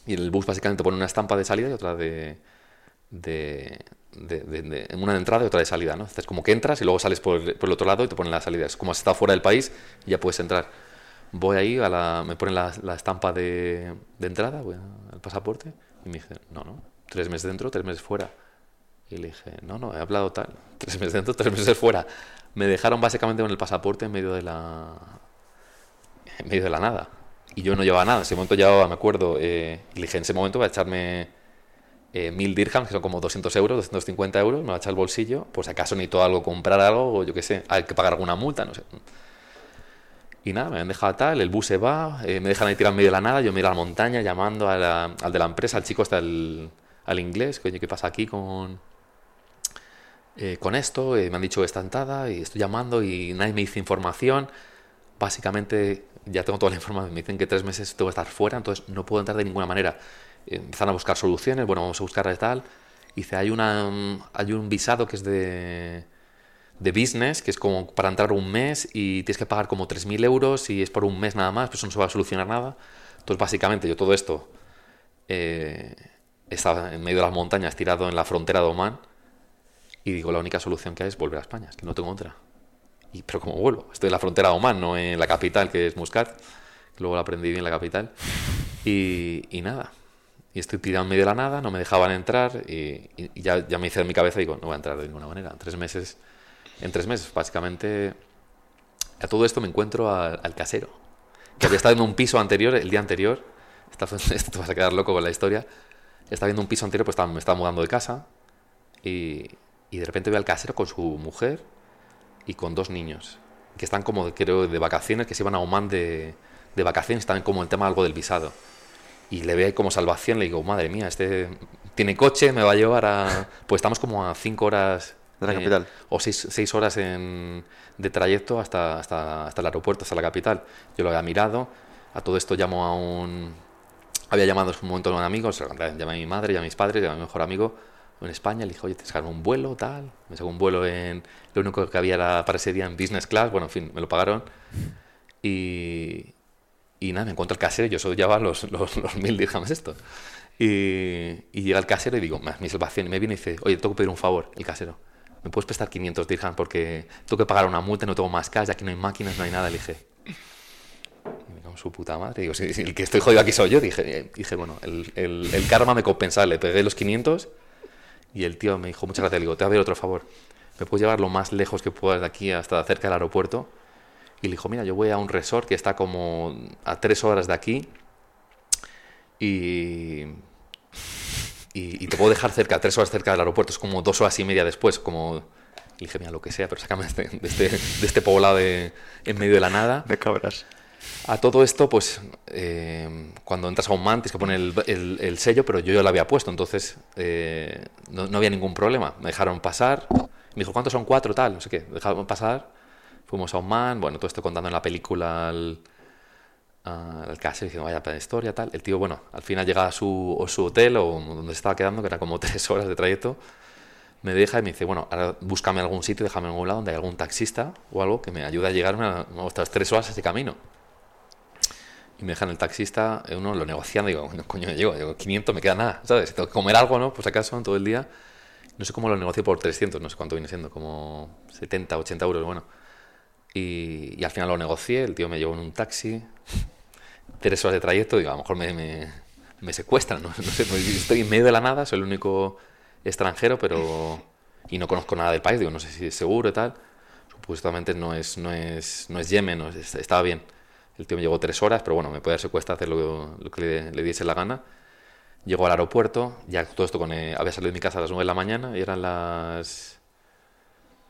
y el bus básicamente pone una estampa de salida y otra de, de, de, una de entrada y otra de salida, ¿no? Es como que entras y luego sales por, por, el otro lado y te ponen la salida. Es como si estás fuera del país y ya puedes entrar. Voy ahí, a la, me ponen la, la estampa de, entrada, voy pasaporte y me dicen, no, no, tres meses dentro, tres meses fuera. Y le dije, no, no, he hablado tal. Tres meses dentro, tres meses fuera. Me dejaron básicamente con el pasaporte en medio de la. en medio de la nada. Y yo no llevaba nada. En ese momento llevaba, me acuerdo, eh, le dije, en ese momento voy a echarme eh, mil dirhams, que son como 200 euros, 250 euros, me voy a echar el bolsillo, si acaso necesito algo, comprar algo, o yo qué sé, hay que pagar alguna multa, no sé. Y nada, me han dejado tal, el bus se va, eh, me dejan ahí tirar en medio de la nada, yo miro a la montaña llamando al de la empresa, al chico hasta el, al inglés, coño, ¿qué pasa aquí con, eh, con esto, eh, me han dicho esta entrada y estoy llamando y nadie me dice información. Básicamente ya tengo toda la información, me dicen que tres meses tengo que estar fuera, entonces no puedo entrar de ninguna manera. Eh, empiezan a buscar soluciones, bueno, vamos a buscar tal. Dice, hay, una, hay un visado que es de, de business, que es como para entrar un mes y tienes que pagar como 3.000 euros y es por un mes nada más, pues eso no se va a solucionar nada. Entonces, básicamente, yo todo esto estaba en medio de las montañas, tirado en la frontera de Oman, Y digo, la única solución que hay es volver a España, es que no tengo otra. Y, pero ¿cómo vuelvo? Estoy en la frontera de Oman, no en la capital, que es Muscat. Luego lo aprendí bien en la capital. Y, y nada. Y estoy tirado en medio de la nada, no me dejaban entrar y, ya, ya me hice en mi cabeza y digo, no voy a entrar de ninguna manera. En tres meses, en tres meses, básicamente, a todo esto me encuentro al, casero, que había estado en un piso anterior, el día anterior. Esto te vas a quedar loco con la historia. Estaba viendo un piso anterior, pues estaba, me estaba mudando de casa y, y de repente veo al casero con su mujer y con dos niños, que están como, creo, de vacaciones, que se iban a Oman de, de vacaciones, están como el tema algo del visado. Y le veo ahí como salvación, le digo, madre mía, este tiene coche, me va a llevar a... Pues estamos como a cinco horas... De la eh, capital. o seis, seis horas en, de trayecto hasta, hasta, hasta el aeropuerto, hasta la capital. Yo lo había mirado, a todo esto llamo a un... Había llamado en un momento a un amigo, se lo conté, llamé a mi madre, llamé a mis padres, llamé a mi mejor amigo en España, le dije, oye, te sacaron un vuelo, tal. Me sacó un vuelo en... Lo único que había era para ese día en business class, bueno, en fin, me lo pagaron. Y, y nada, me encuentro el casero, yo solo llevaba los, los, los mil dirhams esto. Y, y llega el casero y digo, "Ma, mi salvación. Y me viene y dice, oye, tengo que pedir un favor, el casero. ¿Me puedes prestar 500 dirhams porque tengo que pagar una multa, no tengo más cash, aquí no hay máquinas, no hay nada? Le dije, su puta madre. Digo, el que estoy jodido aquí soy yo. Dije, dije bueno, el, el, el karma me compensa. Le pegué los 500 y el tío me dijo, muchas gracias. Le digo, te voy a pedir otro favor. ¿Me puedes llevar lo más lejos que puedas de aquí hasta cerca del aeropuerto? Y le dijo, mira, yo voy a un resort que está como a tres horas de aquí y, y, y te puedo dejar cerca, tres horas cerca del aeropuerto, es como dos horas y media después, como... Le dije, mira, lo que sea, pero sácame de este, de este, de este poblado de- en medio de la nada. De cabras. A todo esto, pues eh, cuando entras a un man tienes que poner el, el- el sello, pero yo ya lo había puesto, entonces eh, no, no había ningún problema. Me dejaron pasar. Me dijo, ¿cuántos son cuatro? Tal, no sé qué. Dejaron pasar. Fuimos a un man. Bueno, todo esto contando en la película al, al casero, diciendo, vaya historia, tal. El tío, bueno, al final llega a su, a su hotel o donde estaba quedando, que era como tres horas de trayecto. Me deja y me dice, bueno, ahora búscame algún sitio, déjame en algún lado donde hay algún taxista o algo que me ayude a llegarme a, estas tres horas ese camino. Y me dejan el taxista, eh, uno lo negociando, digo, no, coño, llego, digo, 500 me queda nada, ¿sabes? Tengo que comer algo, ¿no? Pues acaso todo el día. No sé cómo lo negocio por 300, no sé cuánto viene siendo, como 70, 80 euros, bueno. Y, y al final lo negocié, el tío me llevó en un taxi, tres horas de trayecto, digo, a lo mejor me, me, me secuestran, ¿no? No sé, pues estoy en medio de la nada, soy el único extranjero, pero... Y no conozco nada del país, digo, no sé si es seguro y tal. Supuestamente no es, no es, no es Yemen, no es- estaba bien. El tío me llegó tres horas, pero bueno, me podía secuestrar, hacer lo, lo que le, le diese la gana. Llegó al aeropuerto, ya todo esto con... eh, había salido de mi casa a las 9 de la mañana y eran las...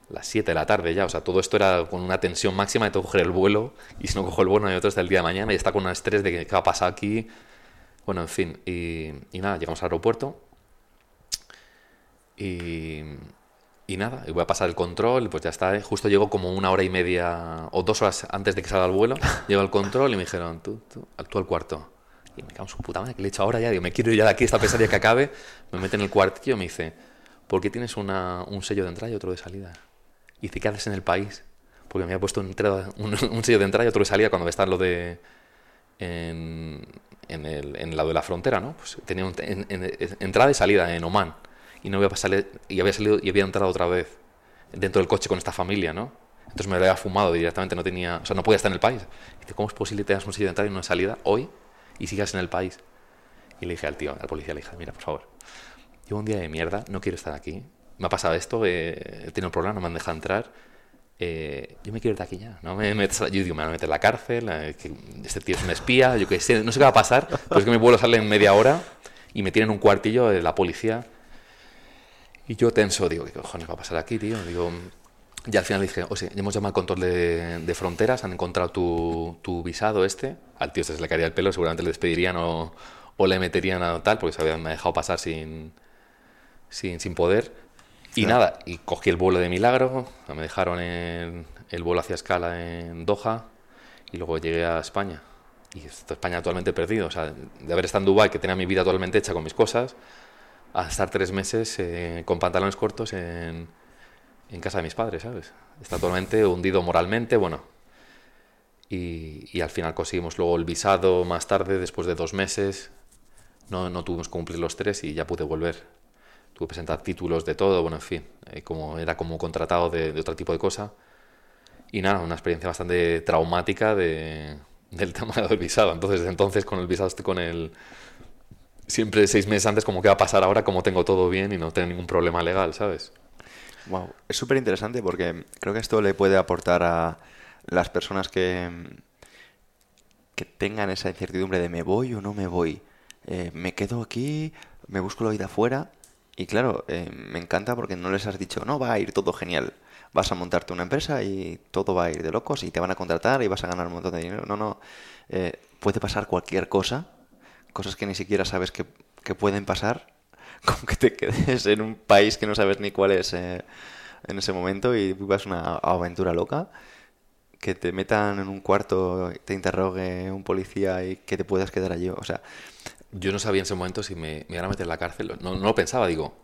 Las 7 de la tarde ya, o sea, todo esto era con una tensión máxima de tengo que coger el vuelo y si no cojo el vuelo no hay otro hasta el día de mañana y está con un estrés de que qué va a pasar aquí. Bueno, en fin, y, y nada, llegamos al aeropuerto y, y nada, y voy a pasar el control, y pues ya está. ¿eh? Justo llego como una hora y media o dos horas antes de que salga el vuelo. Llego al control y me dijeron, tú, tú, tú al cuarto. Y me cago en su puta madre, que le he hecho ahora ya. Digo, me quiero ir ya de aquí, esta pesadilla que acabe. Me meten en el cuartillo y me dice, ¿por qué tienes una, un sello de entrada y otro de salida? Y dice, ¿qué haces en el país? Porque me había puesto un, sello de entrada y otro de salida cuando está lo de. En, en el, en el lado de la frontera, ¿no? Pues tenía un- en- en- entrada y salida en Oman. Y no había pasado, y había salido y había entrado otra vez dentro del coche con esta familia, ¿no? Entonces me lo había fumado directamente, no tenía, o sea, no podía estar en el país. Dice, ¿cómo es posible que tengas un sello de entrada y una salida hoy y sigas en el país? Y le dije al tío, al policía, le dije, mira, por favor, llevo un día de mierda, no quiero estar aquí. Me ha pasado esto, eh, he tenido un problema, no me han dejado entrar. eh, yo me quiero ir de aquí ya. No me metas, yo digo, me van a meter en la cárcel, eh, que este tío es un espía, yo qué sé, no sé qué va a pasar, pero es que mi vuelo sale en media hora y me tienen en un cuartillo de la policía. Y yo tenso, digo, ¿qué cojones va a pasar aquí, tío? Digo, y al final dije, o sea, hemos llamado al control de, de fronteras, han encontrado tu, tu visado este. Al tío este se le caería el pelo, seguramente le despedirían o, o le meterían a tal, porque se había me ha dejado pasar sin, sin, sin poder. Y Claro. nada, y cogí el vuelo de milagro, me dejaron en el vuelo hacia escala en Doha y luego llegué a España. Y España totalmente perdido, o sea, de haber estado en Dubái, que tenía mi vida totalmente hecha con mis cosas, a estar tres meses eh, con pantalones cortos en, en casa de mis padres, ¿sabes? Está totalmente hundido moralmente, bueno. Y, y al final conseguimos luego el visado más tarde, después de dos meses. No, no tuvimos que cumplir los tres y ya pude volver. Tuve que presentar títulos de todo, bueno, en fin, eh, como era como contratado de, de, otro tipo de cosa. Y nada, una experiencia bastante traumática de, del tema del visado. Entonces, desde entonces con el visado con el... Siempre seis meses antes, como qué va a pasar ahora, como tengo todo bien y no tengo ningún problema legal, ¿sabes? Wow, es súper interesante porque creo que esto le puede aportar a las personas que, que tengan esa incertidumbre de me voy o no me voy, eh, me quedo aquí, me busco la vida afuera. Y claro, eh, me encanta porque no les has dicho, no, va a ir todo genial. Vas a montarte una empresa y todo va a ir de locos y te van a contratar y vas a ganar un montón de dinero. No, no. Eh, puede pasar cualquier cosa, cosas que ni siquiera sabes que, que pueden pasar como que te quedes en un país que no sabes ni cuál es eh, en ese momento y vivas una aventura loca, que te metan en un cuarto, te interrogue un policía y que te puedas quedar allí. O sea, yo no sabía en ese momento si me, me iban a meter en la cárcel. No, no lo pensaba, digo.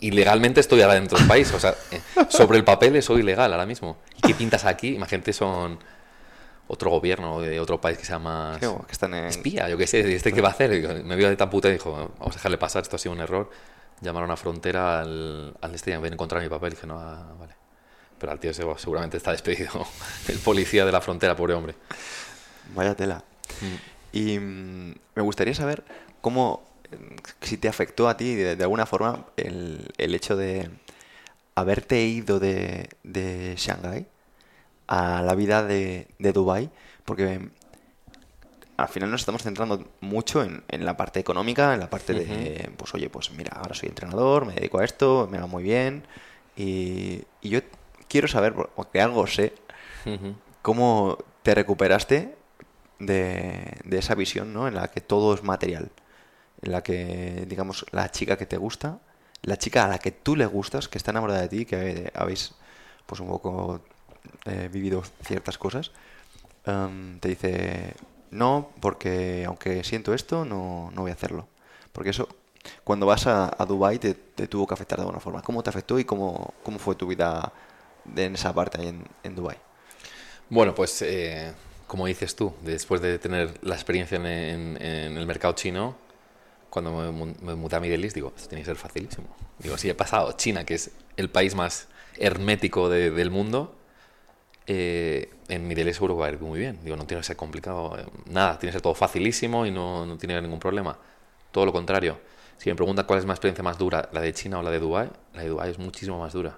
Ilegalmente estoy ahora dentro del país. O sea, eh, sobre el papel soy ilegal ahora mismo. ¿Y qué pintas aquí? Imagínate, son otro gobierno de otro país que se llama que están en... espía, yo qué sé, ¿este qué va a hacer? Me vio de tan puta y dijo, vamos a dejarle pasar, esto ha sido un error. Llamaron a frontera al, al este y a encontrar mi papel. Y dije, no, ah, vale. Pero al tío seguramente está despedido. El policía de la frontera, pobre hombre. Vaya tela. Mm. Y mm, me gustaría saber cómo, si te afectó a ti de, de alguna forma el, el, hecho de haberte ido de, de Shanghái a la vida de, de Dubai porque al final nos estamos centrando mucho en, en la parte económica, en la parte de, pues oye, pues mira, ahora soy entrenador, me dedico a esto, me va muy bien y, y yo quiero saber, porque algo sé, uh -huh. cómo te recuperaste de, de, esa visión, ¿no? En la que todo es material, en la que, digamos, la chica que te gusta, la chica a la que tú le gustas, que está enamorada de ti, que habéis, pues un poco eh, vivido ciertas cosas, um, te dice, no, porque aunque siento esto, no, no voy a hacerlo. Porque eso, cuando vas a, a Dubai te, te, tuvo que afectar de alguna forma. ¿Cómo te afectó y cómo, cómo fue tu vida en esa parte ahí en, en? Bueno, pues eh, como dices tú, después de tener la experiencia en, en, en el mercado chino, cuando me, me, mudé a Middle East, digo, esto tiene que ser facilísimo. Digo, si he pasado China, que es el país más hermético de, del mundo, eh, en Middle East seguro va a ir muy bien. Digo, no tiene que ser complicado, eh, nada, tiene que ser todo facilísimo y no, no tiene ningún problema. Todo lo contrario. Si me preguntan cuál es la experiencia más dura, la de China o la de Dubai, la de Dubai es muchísimo más dura.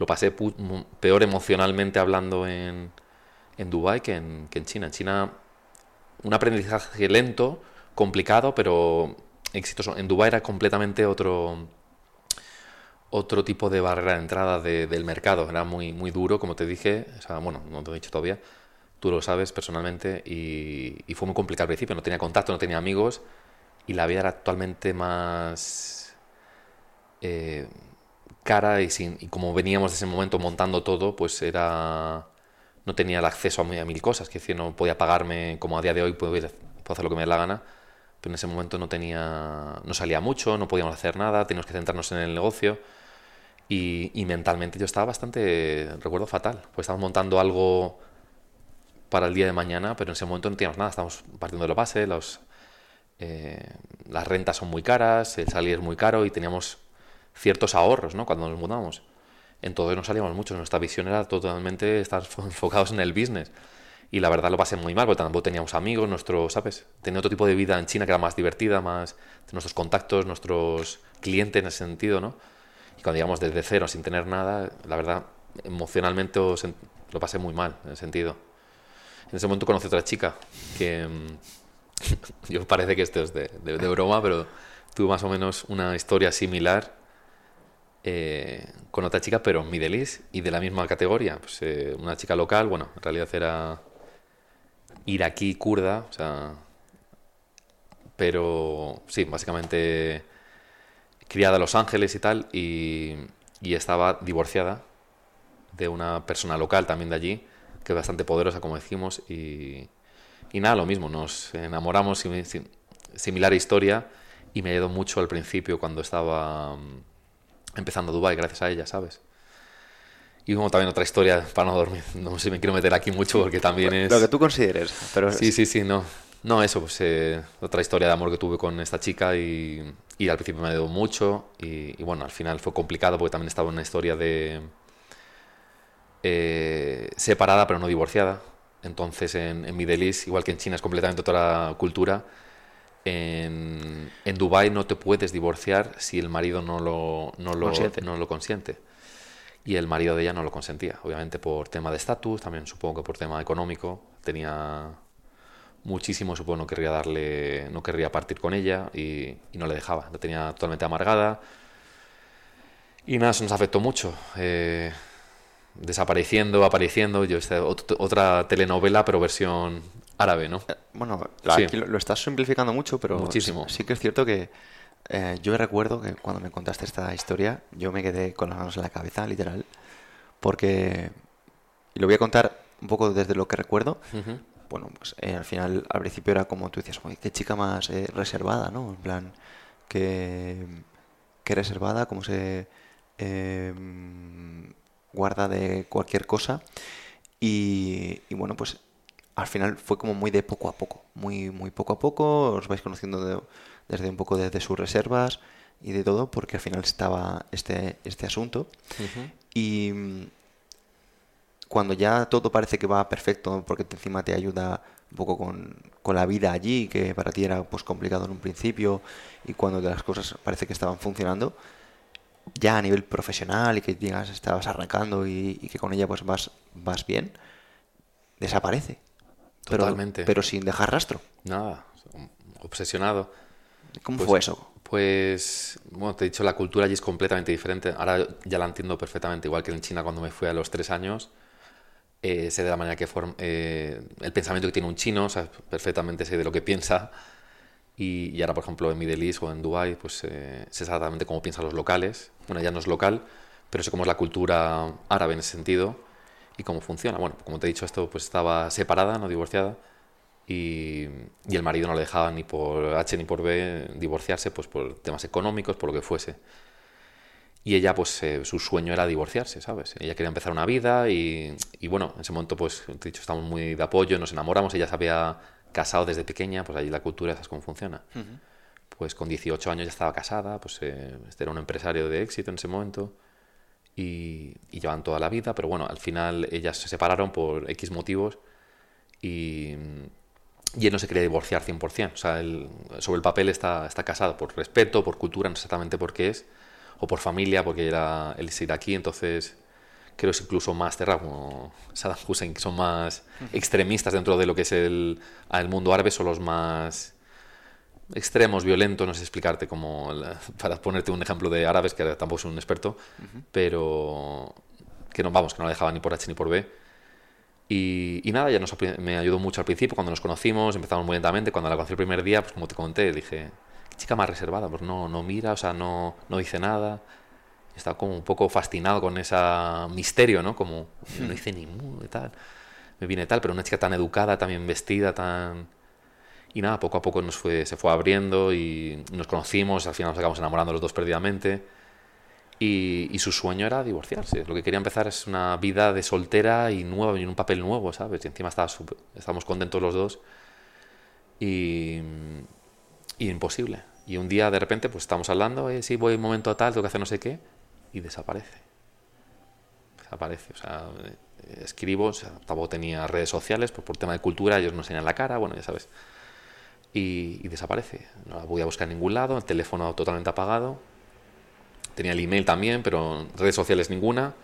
Lo pasé peor emocionalmente hablando en, en Dubai que en, que en China. En China, un aprendizaje lento, complicado, pero exitoso. En Dubai era completamente otro otro tipo de barrera de entrada de, del mercado. Era muy, muy duro, como te dije. O sea, bueno, no te lo he dicho todavía. Tú lo sabes personalmente. Y, y, fue muy complicado al principio. No tenía contacto, no tenía amigos. Y la vida era actualmente más eh, cara. Y, sin, y como veníamos de ese momento montando todo, pues era. No tenía el acceso a, a mil cosas. Que decir, no podía pagarme como a día de hoy, puedo, hacer lo que me dé la gana pero en ese momento no tenía no salía mucho, no podíamos hacer nada, teníamos que centrarnos en el negocio y, y, mentalmente yo estaba bastante, recuerdo fatal, pues estábamos montando algo para el día de mañana, pero en ese momento no teníamos nada, estábamos partiendo de la base, los, eh, las rentas son muy caras, el salir es muy caro y teníamos ciertos ahorros ¿no? cuando nos mudamos. Entonces no salíamos mucho, nuestra visión era totalmente estar enfocados en el business. Y la verdad lo pasé muy mal, porque tampoco teníamos amigos, nuestros, ¿sabes? Tenía otro tipo de vida en China que era más divertida, más nuestros contactos, nuestros clientes en ese sentido, ¿no? Y cuando llegamos desde cero, sin tener nada, la verdad, emocionalmente lo pasé muy mal, en ese sentido. En ese momento conocí a otra chica que... yo parece que esto es de, de, de broma, pero tuve más o menos una historia similar eh, con otra chica, pero Middle y de la misma categoría. Pues, eh, una chica local, bueno, en realidad era iraquí kurda, o sea, pero sí, básicamente criada en Los Ángeles y tal, y, y, estaba divorciada de una persona local también de allí, que es bastante poderosa, como decimos, y, y nada, lo mismo, nos enamoramos, similar historia, y me ayudó mucho al principio cuando estaba mm, empezando Dubai gracias a ella, ¿sabes? Y como también otra historia para no dormir. No sé si me quiero meter aquí mucho porque también es... Lo que tú consideres, pero... Sí, sí, sí, no. No, eso, pues eh, otra historia de amor que tuve con esta chica y, y al principio me ayudó mucho y, y, bueno, al final fue complicado porque también estaba en una historia de eh, separada pero no divorciada. Entonces en, en Middle East, igual que en China es completamente otra cultura, en, en Dubái no te puedes divorciar si el marido no lo, no lo, Consiente. no lo consiente. Y el marido de ella no lo consentía, obviamente por tema de estatus, también supongo que por tema económico. Tenía muchísimo, supongo, no querría darle, no querría partir con ella y, y no le dejaba. La tenía totalmente amargada. Y nada, eso nos afectó mucho. Eh, desapareciendo, apareciendo. Yo, ot- otra telenovela, pero versión árabe, ¿no? Eh, Bueno, Sí. aquí lo, lo estás simplificando mucho, pero Muchísimo. sí que es cierto que eh, yo recuerdo que cuando me contaste esta historia, yo me quedé con las manos en la cabeza, literal, porque, y lo voy a contar un poco desde lo que recuerdo, bueno, pues eh, al final, al principio era como tú decías, "Uy, qué chica más eh, reservada, ¿no? En plan, que, que reservada, como se eh, guarda de cualquier cosa. Y, y bueno, pues al final fue como muy de poco a poco, muy, muy poco a poco, os vais conociendo de- desde un poco desde sus reservas y de todo, porque al final estaba este, este asunto. Y mm, cuando ya todo parece que va perfecto, porque encima te ayuda un poco con, con la vida allí, que para ti era pues complicado en un principio, y cuando las cosas parece que estaban funcionando, ya a nivel profesional y que digas estabas arrancando y, y que con ella pues vas, vas bien, desaparece. Pero- Totalmente. Pero, sin dejar rastro. Nada, obsesionado. ¿Cómo Pues- fue eso? Pues, bueno, te he dicho, la cultura allí es completamente diferente. Ahora ya la entiendo perfectamente, igual que en China cuando me fui a los tres años. eh, sé de la manera que forma, eh, el pensamiento que tiene un chino, o sea, perfectamente sé de lo que piensa. Y, y ahora, por ejemplo, en Middle East o en Dubai, pues eh, sé exactamente cómo piensan los locales. Bueno, ya no es local, pero sé cómo es la cultura árabe en ese sentido y cómo funciona. Bueno, como te he dicho, esto pues estaba separada, no divorciada y, y el marido no le dejaba ni por H ni por B divorciarse, pues por temas económicos, por lo que fuese. Y ella, pues eh, su sueño era divorciarse, ¿sabes? Ella quería empezar una vida y, y bueno, en ese momento, pues, te he dicho, estamos muy de apoyo, nos enamoramos, ella se había casado desde pequeña, pues allí la cultura, ¿sabes cómo funciona? Pues con 18 años ya estaba casada, pues eh, este era un empresario de éxito en ese momento y, y llevan toda la vida, pero bueno, al final ellas se separaron por X motivos y, y él no se quería divorciar 100%. O sea, él, sobre el papel está, está casado por respeto, por cultura, no exactamente por qué es, o por familia, porque era, él es iraquí, entonces creo que es incluso más terra como Saddam Hussein, que son más extremistas dentro de lo que es el, el mundo árabe, son los más extremos, violentos, no sé explicarte como para ponerte un ejemplo de árabes, que tampoco soy un experto, pero que no, vamos, que no la dejaba ni por H ni por B. Y, y nada, ya nos, me ayudó mucho al principio, cuando nos conocimos, empezamos muy lentamente, cuando la conocí el primer día, pues como te conté, dije, qué chica más reservada, pues no, no mira, o sea, no, no dice nada. Estaba como un poco fascinado con ese misterio, ¿no? Como, no dice ni mu y tal. Me viene tal, pero una chica tan educada, tan bien vestida, tan... Y nada, poco a poco nos fue, se fue abriendo y nos conocimos, al final nos acabamos enamorando los dos perdidamente. Y, y su sueño era divorciarse. Lo que quería empezar es una vida de soltera y nueva, y un papel nuevo, ¿sabes? Y encima estaba súper- estábamos contentos los dos. Y, y imposible. Y un día de repente, pues estamos hablando, eh, sí, voy un momento a tal, tengo que hacer no sé qué, y desaparece. Desaparece. O sea, eh, escribo, o sea, tampoco tenía redes sociales, pues por tema de cultura, ellos no enseñan la cara, bueno, ya sabes. Y, y desaparece. No la voy a buscar en ningún lado, el teléfono totalmente apagado. Tenía el email también, pero redes sociales ninguna.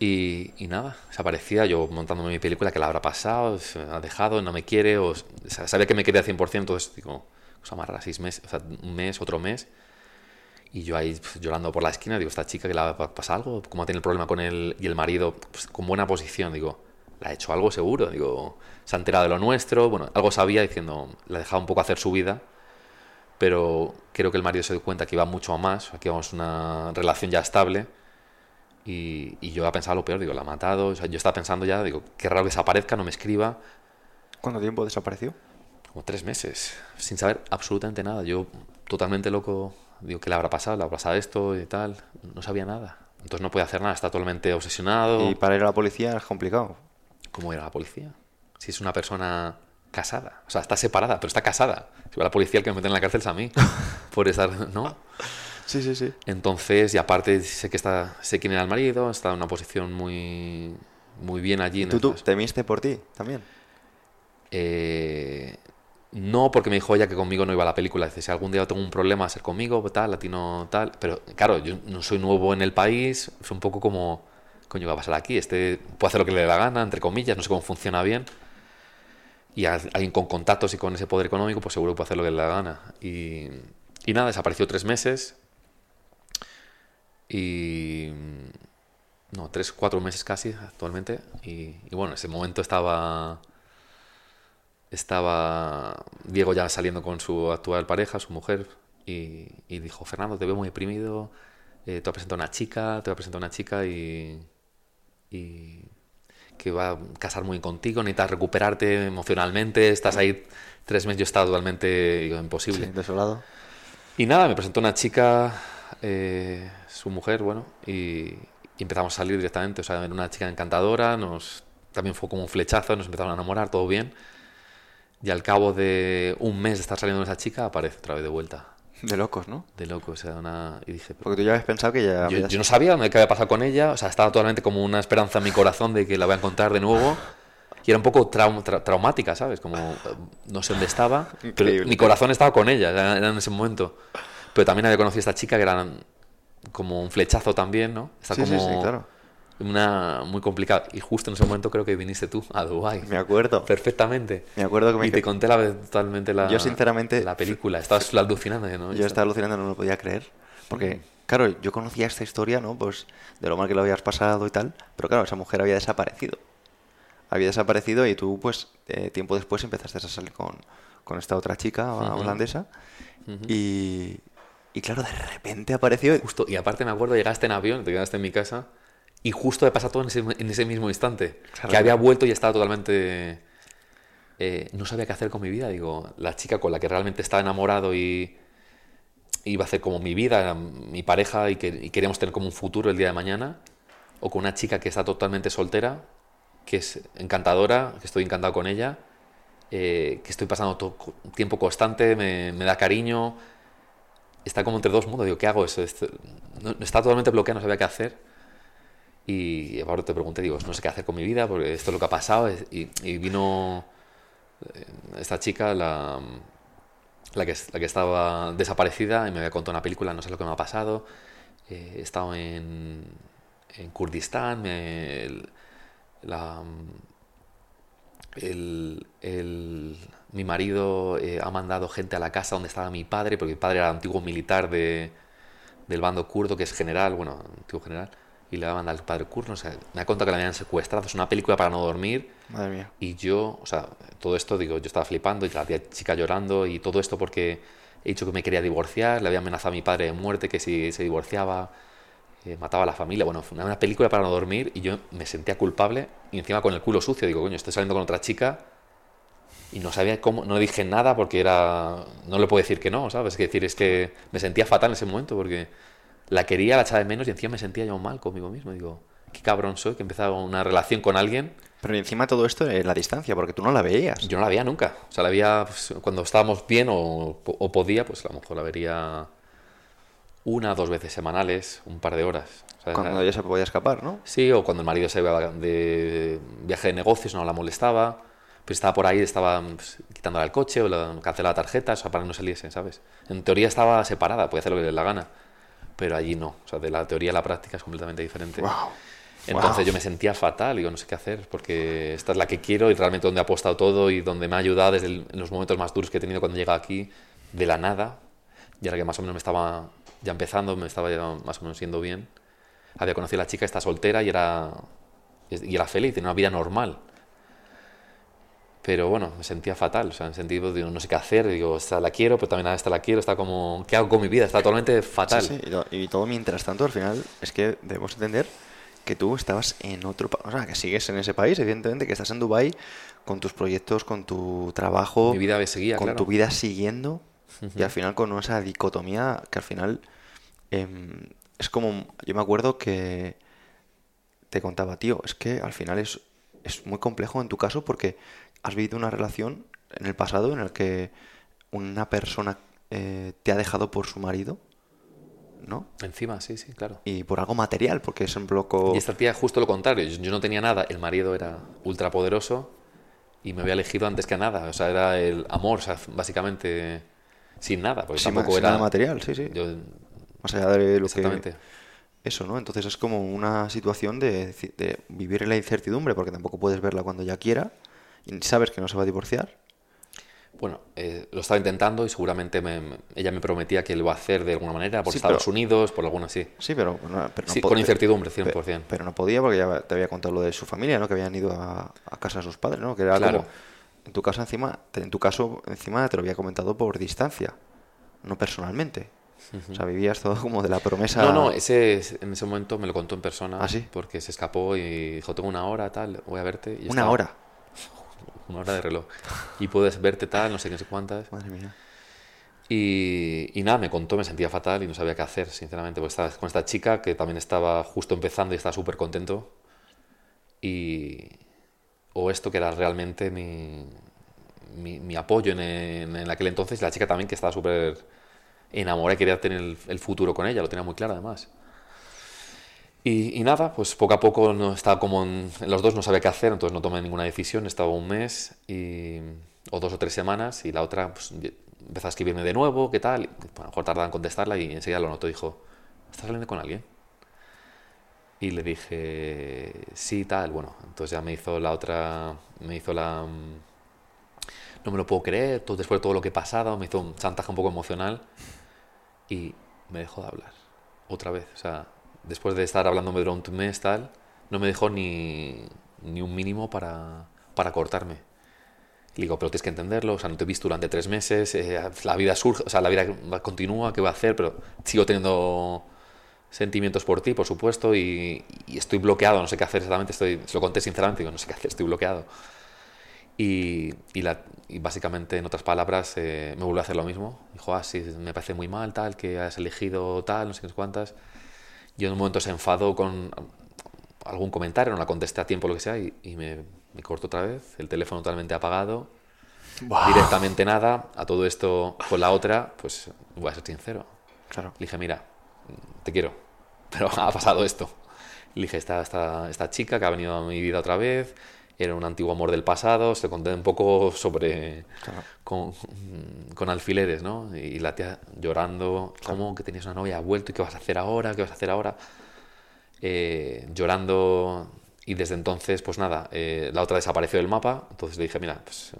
Y, y nada, desaparecía yo montándome mi película, que la habrá pasado, se ha dejado, no me quiere, o, o sea, sabía que me quería 100%, entonces digo, cosa más rara, seis meses, o sea, un mes, otro mes. Y yo ahí pues, llorando por la esquina, digo, esta chica que le va a pasar algo, ¿cómo tiene el problema con él y el marido? Pues, con buena posición, digo, le ha hecho algo seguro, digo, se ha enterado de lo nuestro, bueno, algo sabía diciendo, la ha dejado un poco hacer su vida, pero creo que el marido se dio cuenta que iba mucho a más, aquí vamos una relación ya estable, y, y yo había pensado lo peor, digo, la ha matado, o sea, yo estaba pensando ya, digo, qué raro que desaparezca, no me escriba, ¿Cuánto tiempo desapareció? como tres meses, sin saber absolutamente nada. Yo totalmente loco, digo, ¿qué le habrá pasado? ¿Le habrá pasado esto y tal? No sabía nada. Entonces no puede hacer nada, está totalmente obsesionado. Y para ir a la policía es complicado. ¿Cómo era la policía? Si es una persona casada. O sea, está separada, pero está casada. Si va la policía, el que me mete en la cárcel es a mí. por estar, ¿no? Sí, sí, sí. Entonces, y aparte sé que está, sé quién era el marido, está en una posición muy, muy bien allí. en ¿Tú, tú temiste por ti también? Eh, no, porque me dijo ella que conmigo no iba a la película. Dice, si algún día tengo un problema, a ser conmigo, tal, latino, tal. Pero claro, yo no soy nuevo en el país. Es un poco como, coño, ¿qué va a pasar aquí? Este puede hacer lo que le dé la gana, entre comillas, no sé cómo funciona bien. Y alguien con contactos y con ese poder económico, pues seguro que puede hacer lo que le dé la gana. Y, nada, desapareció tres meses. Y. No, tres, cuatro meses casi actualmente. Y, bueno, en ese momento estaba estaba Diego ya saliendo con su actual pareja, su mujer, y, dijo, Fernando, te veo muy deprimido, eh, te voy a presentar una chica, te voy a presentar una chica y, y que va a casar muy contigo, necesitas recuperarte emocionalmente, estás ahí tres meses, yo estaba totalmente digo, imposible. Sí, desolado. Y nada, me presentó una chica, eh, su mujer, bueno, y, y empezamos a salir directamente. O sea, era una chica encantadora, nos, también fue como un flechazo, nos empezaron a enamorar, todo bien. Y al cabo de un mes de estar saliendo con esa chica, aparece otra vez de vuelta. De locos, ¿no? De loco, o sea, una... Y dije, Porque tú ya habías pensado que ya... yo, no sabía qué había pasado con ella, o sea, estaba totalmente como una esperanza en mi corazón de que la voy a encontrar de nuevo. Y era un poco trau- tra- traumática, ¿sabes? Como eh, no sé dónde estaba, pero mi corazón estaba con ella, era, en ese momento. Pero también había conocido a esta chica que era como un flechazo también, ¿no? Está Sí, sí, claro. Una muy complicada. Y justo en ese momento creo que viniste tú a Dubái. Me acuerdo. Perfectamente. Me acuerdo que me Y te conté la, totalmente la, Yo, sinceramente- la película. Estabas alucinando, ¿no? Yo estaba alucinando, no lo podía creer. Porque, claro, yo conocía esta historia, ¿no? Pues de lo mal que lo habías pasado y tal. Pero claro, esa mujer había desaparecido. Había desaparecido y tú, pues, eh, tiempo después empezaste a salir con, con esta otra chica holandesa. Y, y claro, de repente apareció. Justo, y aparte me acuerdo, llegaste en avión, te quedaste en mi casa, y justo me pasa todo en ese, en ese mismo instante. Claro. Que había vuelto y estaba totalmente... eh, no sabía qué hacer con mi vida. Digo, la chica con la que realmente estaba enamorado y iba a hacer como mi vida, mi pareja y, que, y queríamos tener como un futuro el día de mañana, o con una chica que está totalmente soltera, que es encantadora, que estoy encantado con ella, eh, que estoy pasando to- tiempo constante, me, me da cariño, está como entre dos mundos. Digo, ¿qué hago? Eso, está totalmente bloqueado, no sabía qué hacer. Y ahora te pregunté, digo, no sé qué hacer con mi vida, porque esto es lo que ha pasado. Y, vino eh, esta chica, la, la, que, la que estaba desaparecida, y me había contado una película, no sé lo que me ha pasado. Eh, he estado en, en Kurdistán, el- la, el- mi marido eh, ha mandado gente a la casa donde estaba mi padre, porque mi padre era antiguo militar de, del bando kurdo, que es general, bueno, antiguo general, y le mandar al padre kurdo, o sea, me ha contado que la habían secuestrado, es una película para no dormir, Madre mía. y yo, o sea, todo esto, digo, yo estaba flipando, y la tía chica llorando, y todo esto porque he dicho que me quería divorciar, le había amenazado a mi padre de muerte, que si se divorciaba, eh, mataba a la familia. Bueno, fue una, una película para no dormir, y yo me sentía culpable, y encima con el culo sucio, digo, coño, estoy saliendo con otra chica, y no sabía cómo, no dije nada porque era, no le puedo decir que no, ¿sabes? Es decir, es que me sentía fatal en ese momento, porque la quería, la echaba de menos, y encima me sentía yo mal conmigo mismo, digo, qué cabrón soy, que he empezado una relación con alguien Pero encima todo esto en la distancia, porque tú no la veías. yo no la veía nunca. O sea, la veía pues, cuando estábamos bien o, o podía, pues a lo mejor la vería una o dos veces semanales, un par de horas. O sea, Cuando ella se podía escapar, ¿no? Sí, o cuando el marido se iba de viaje de negocios, no la molestaba. Pues estaba por ahí, estaba pues, quitándole el coche o la, cancelaba tarjetas o sea, para que no saliesen, ¿sabes? En teoría estaba separada, podía hacer lo que le dé la gana. Pero allí no. O sea, de la teoría a la práctica es completamente diferente. Wow. Entonces Wow. yo me sentía fatal, digo, no sé qué hacer, porque esta es la que quiero y realmente donde he apostado todo y donde me ha ayudado desde el- en los momentos más duros que he tenido cuando he llegado aquí, de la nada, y ahora que más o menos me estaba ya empezando, me estaba ya más o menos yendo bien, había conocido a la chica, está soltera y era, y era feliz, tenía una vida normal. Pero bueno, me sentía fatal, o sea, en el sentido de no sé qué hacer, digo, esta la quiero, pero también esta la quiero, está como, ¿qué hago con mi vida? Está totalmente fatal. Sí, sí, y, to- y todo mientras tanto, al final, es que debemos entender que tú estabas en otro país, o sea, que sigues en ese país, evidentemente, que estás en Dubai con tus proyectos, con tu trabajo, Mi vida seguía, con claro. tu vida siguiendo, y al final con esa dicotomía que al final em, es como, yo me acuerdo que te contaba, tío, es que al final es, es muy complejo en tu caso porque has vivido una relación en el pasado en el que una persona eh, te ha dejado por su marido, ¿no? Encima, sí, sí, claro. Y por algo material, porque es un bloco... Y esta tía justo lo contrario, yo, no tenía nada, el marido era ultra poderoso y me había elegido antes que nada, o sea, era el amor, o sea, básicamente sin nada, porque sin, tampoco sin era... nada material, sí, sí. yo- Más allá de lo exactamente. que... Eso, ¿no? Entonces es como una situación de, de vivir en la incertidumbre, porque tampoco puedes verla cuando ya quiera, sabes que no se va a divorciar. Bueno, eh, lo estaba intentando y seguramente me- me- ella me prometía que lo va a hacer de alguna manera, por Sí, Estados pero- Unidos, por alguna así. Sí, pero, no, pero no Sí, con incertidumbre, pe- 100%. Pero no podía porque ya te había contado lo de su familia, ¿no? Que habían ido a, a casa de sus padres, ¿no? Que era Claro. como... En tu caso encima, en tu caso encima te lo había comentado por distancia, no personalmente. O sea, vivías todo como de la promesa... No, no, ese, en ese momento me lo contó en persona. ¿Ah, sí? Porque se escapó y dijo, tengo una hora, tal, voy a verte. Y Una estaba- hora. Una hora de reloj. Y puedes verte tal, no sé qué, no sé cuántas. Madre mía. Y, y nada, me contó, me sentía fatal y no sabía qué hacer, sinceramente. Porque estaba con esta chica que también estaba justo empezando y estaba súper contento. Y. O esto que era realmente mi, mi, mi apoyo en, en, en aquel entonces. La chica también que estaba súper enamorada y quería tener el, el futuro con ella, lo tenía muy claro además. Y, y nada, pues poco a poco no estaba como en, en los dos no sabía qué hacer, entonces no tomé ninguna decisión, estaba un mes y, o dos o tres semanas y la otra pues, empezó a escribirme de nuevo, ¿qué tal? Y, pues, a lo mejor tardaba en contestarla y enseguida lo notó, dijo, ¿estás saliendo con alguien? Y le dije, sí, tal, bueno, entonces ya me hizo la otra, me hizo la... mm, No me lo puedo creer, todo, después de todo lo que he pasado, me hizo un chantaje un poco emocional y me dejó de hablar, otra vez, o sea, después de estar hablándome durante un mes, tal, no me dejó ni, ni un mínimo para, para cortarme. Le digo, pero tienes que entenderlo, o sea, no te he visto durante tres meses, eh, la vida surge, o sea, la vida va- continúa, ¿qué voy a hacer? Pero sigo teniendo sentimientos por ti, por supuesto, y, y estoy bloqueado, no sé qué hacer exactamente, estoy, se lo conté sinceramente, digo, no sé qué hacer, estoy bloqueado. Y, y, la- y básicamente, en otras palabras, eh, me vuelve a hacer lo mismo. Dijo, ah, sí, me parece muy mal, tal, que has elegido tal, no sé qué cuántas. Yo en un momento se enfadó con algún comentario, no la contesté a tiempo, lo que sea, y, y me, me cortó otra vez, el teléfono totalmente apagado, directamente nada. A todo esto, con la otra, pues voy a ser sincero. Claro. Le dije, mira, te quiero, pero ha pasado esto. Le dije, esta, esta, esta chica que ha venido a mi vida otra vez, era un antiguo amor del pasado, se conté un poco sobre... Claro. Con, con alfileres, ¿no? Y la tía llorando, ¿cómo que tenías una novia, ha vuelto y qué vas a hacer ahora? ¿Qué vas a hacer ahora? Eh, llorando y desde entonces, pues nada, eh, la otra desapareció del mapa, entonces le dije, mira, pues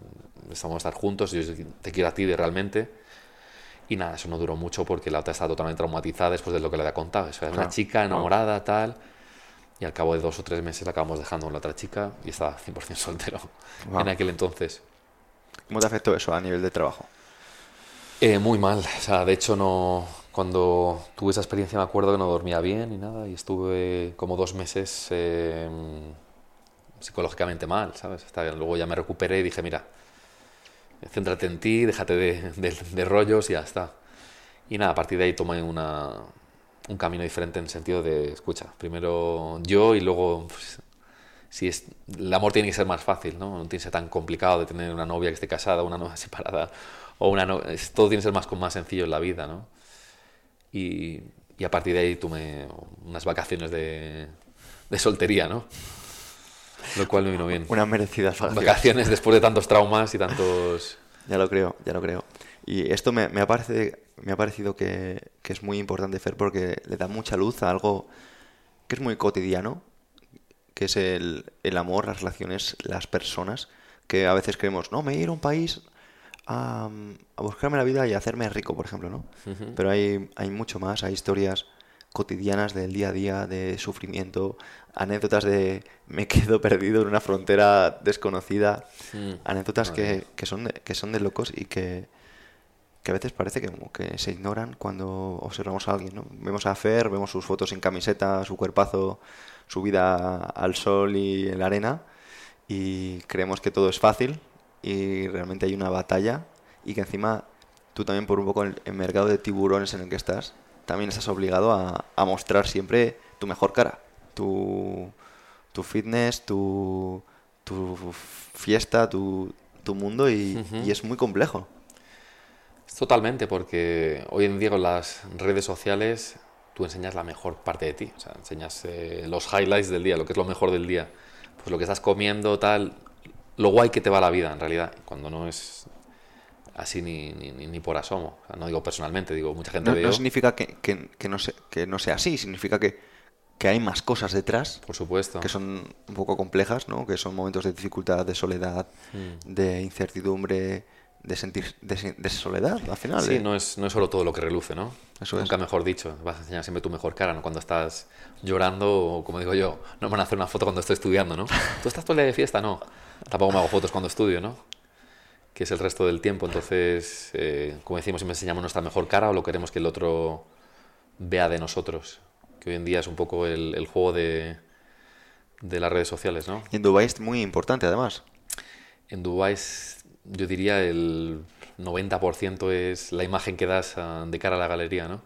estamos a estar juntos, yo te quiero a ti de realmente. Y nada, eso no duró mucho porque la otra estaba totalmente traumatizada después de lo que le había contado. Era una Claro. chica enamorada, tal. Y al cabo de dos o tres meses la acabamos dejando con la otra chica y estaba 100% soltero Wow. en aquel entonces. ¿Cómo te afectó eso a nivel de trabajo? Eh, muy mal, o sea, de hecho no, cuando tuve esa experiencia me acuerdo que no dormía bien ni nada y estuve como dos meses eh, psicológicamente mal, ¿sabes? Hasta que luego ya me recuperé y dije, mira, céntrate en ti, déjate de, de- de rollos y ya está. Y nada, a partir de ahí tomé una, un camino diferente en el sentido de, escucha, primero yo y luego, pues, si es, el amor tiene que ser más fácil, ¿no? No tiene que ser tan complicado de tener una novia que esté casada, una novia separada, o una no- todo tiene que ser más, más sencillo en la vida, ¿no? Y, y a partir de ahí tomé unas vacaciones de, de soltería, ¿no? Lo cual me vino bien. Unas merecidas vacaciones. Vacaciones después de tantos traumas y tantos... Ya lo creo, ya lo creo. Y esto me, me, ha, parece- me ha parecido que, que es muy importante, Fer, porque le da mucha luz a algo que es muy cotidiano, que es el, el amor, las relaciones, las personas, que a veces creemos, no, me ir a un país a, a buscarme la vida y a hacerme rico, por ejemplo, ¿no? Pero hay, hay mucho más, hay historias cotidianas del día a día, de sufrimiento, anécdotas de me quedo perdido en una frontera desconocida, Mm. anécdotas que, que son de, que son de locos y que, que a veces parece que, como que se ignoran cuando observamos a alguien, ¿no? Vemos a Fer, vemos sus fotos sin camiseta, su cuerpazo, su vida al sol y en la arena y creemos que todo es fácil y realmente hay una batalla y que encima tú también por un poco el, el mercado de tiburones en el que estás, también estás obligado a, a mostrar siempre tu mejor cara, tu, tu fitness, tu, tu fiesta, tu, tu mundo y, y es muy complejo. Totalmente, porque hoy en día con las redes sociales tú enseñas la mejor parte de ti, o sea, enseñas eh, los highlights del día, lo que es lo mejor del día, pues lo que estás comiendo, tal, lo guay que te va la vida en realidad, cuando no es así ni, ni, ni por asomo, o sea, no digo personalmente, digo mucha gente No, veo, no significa que, que- que no se- que no sea así, significa que, que hay más cosas detrás por supuesto, que son un poco complejas, ¿no? Que son momentos de dificultad, de soledad, Mm. de incertidumbre, de sentir de, soledad al final. Sí, ¿eh? no es, no es solo todo lo que reluce, ¿no? Eso es. Nunca mejor dicho. Vas a enseñar siempre tu mejor cara, ¿no? Cuando estás llorando o, como digo yo, no me van a hacer una foto cuando estoy estudiando, ¿no? ¿Tú estás todo el día de fiesta? No. Tampoco me hago fotos cuando estudio, ¿no? Que es el resto del tiempo. Entonces, eh, como decimos, siempre enseñamos nuestra mejor cara o lo queremos que el otro vea de nosotros. Que hoy en día es un poco el, el juego de, de las redes sociales, ¿no? Y en Dubái es muy importante además. En Dubái es, yo diría el 90% es la imagen que das ah, de cara a la galería, ¿no?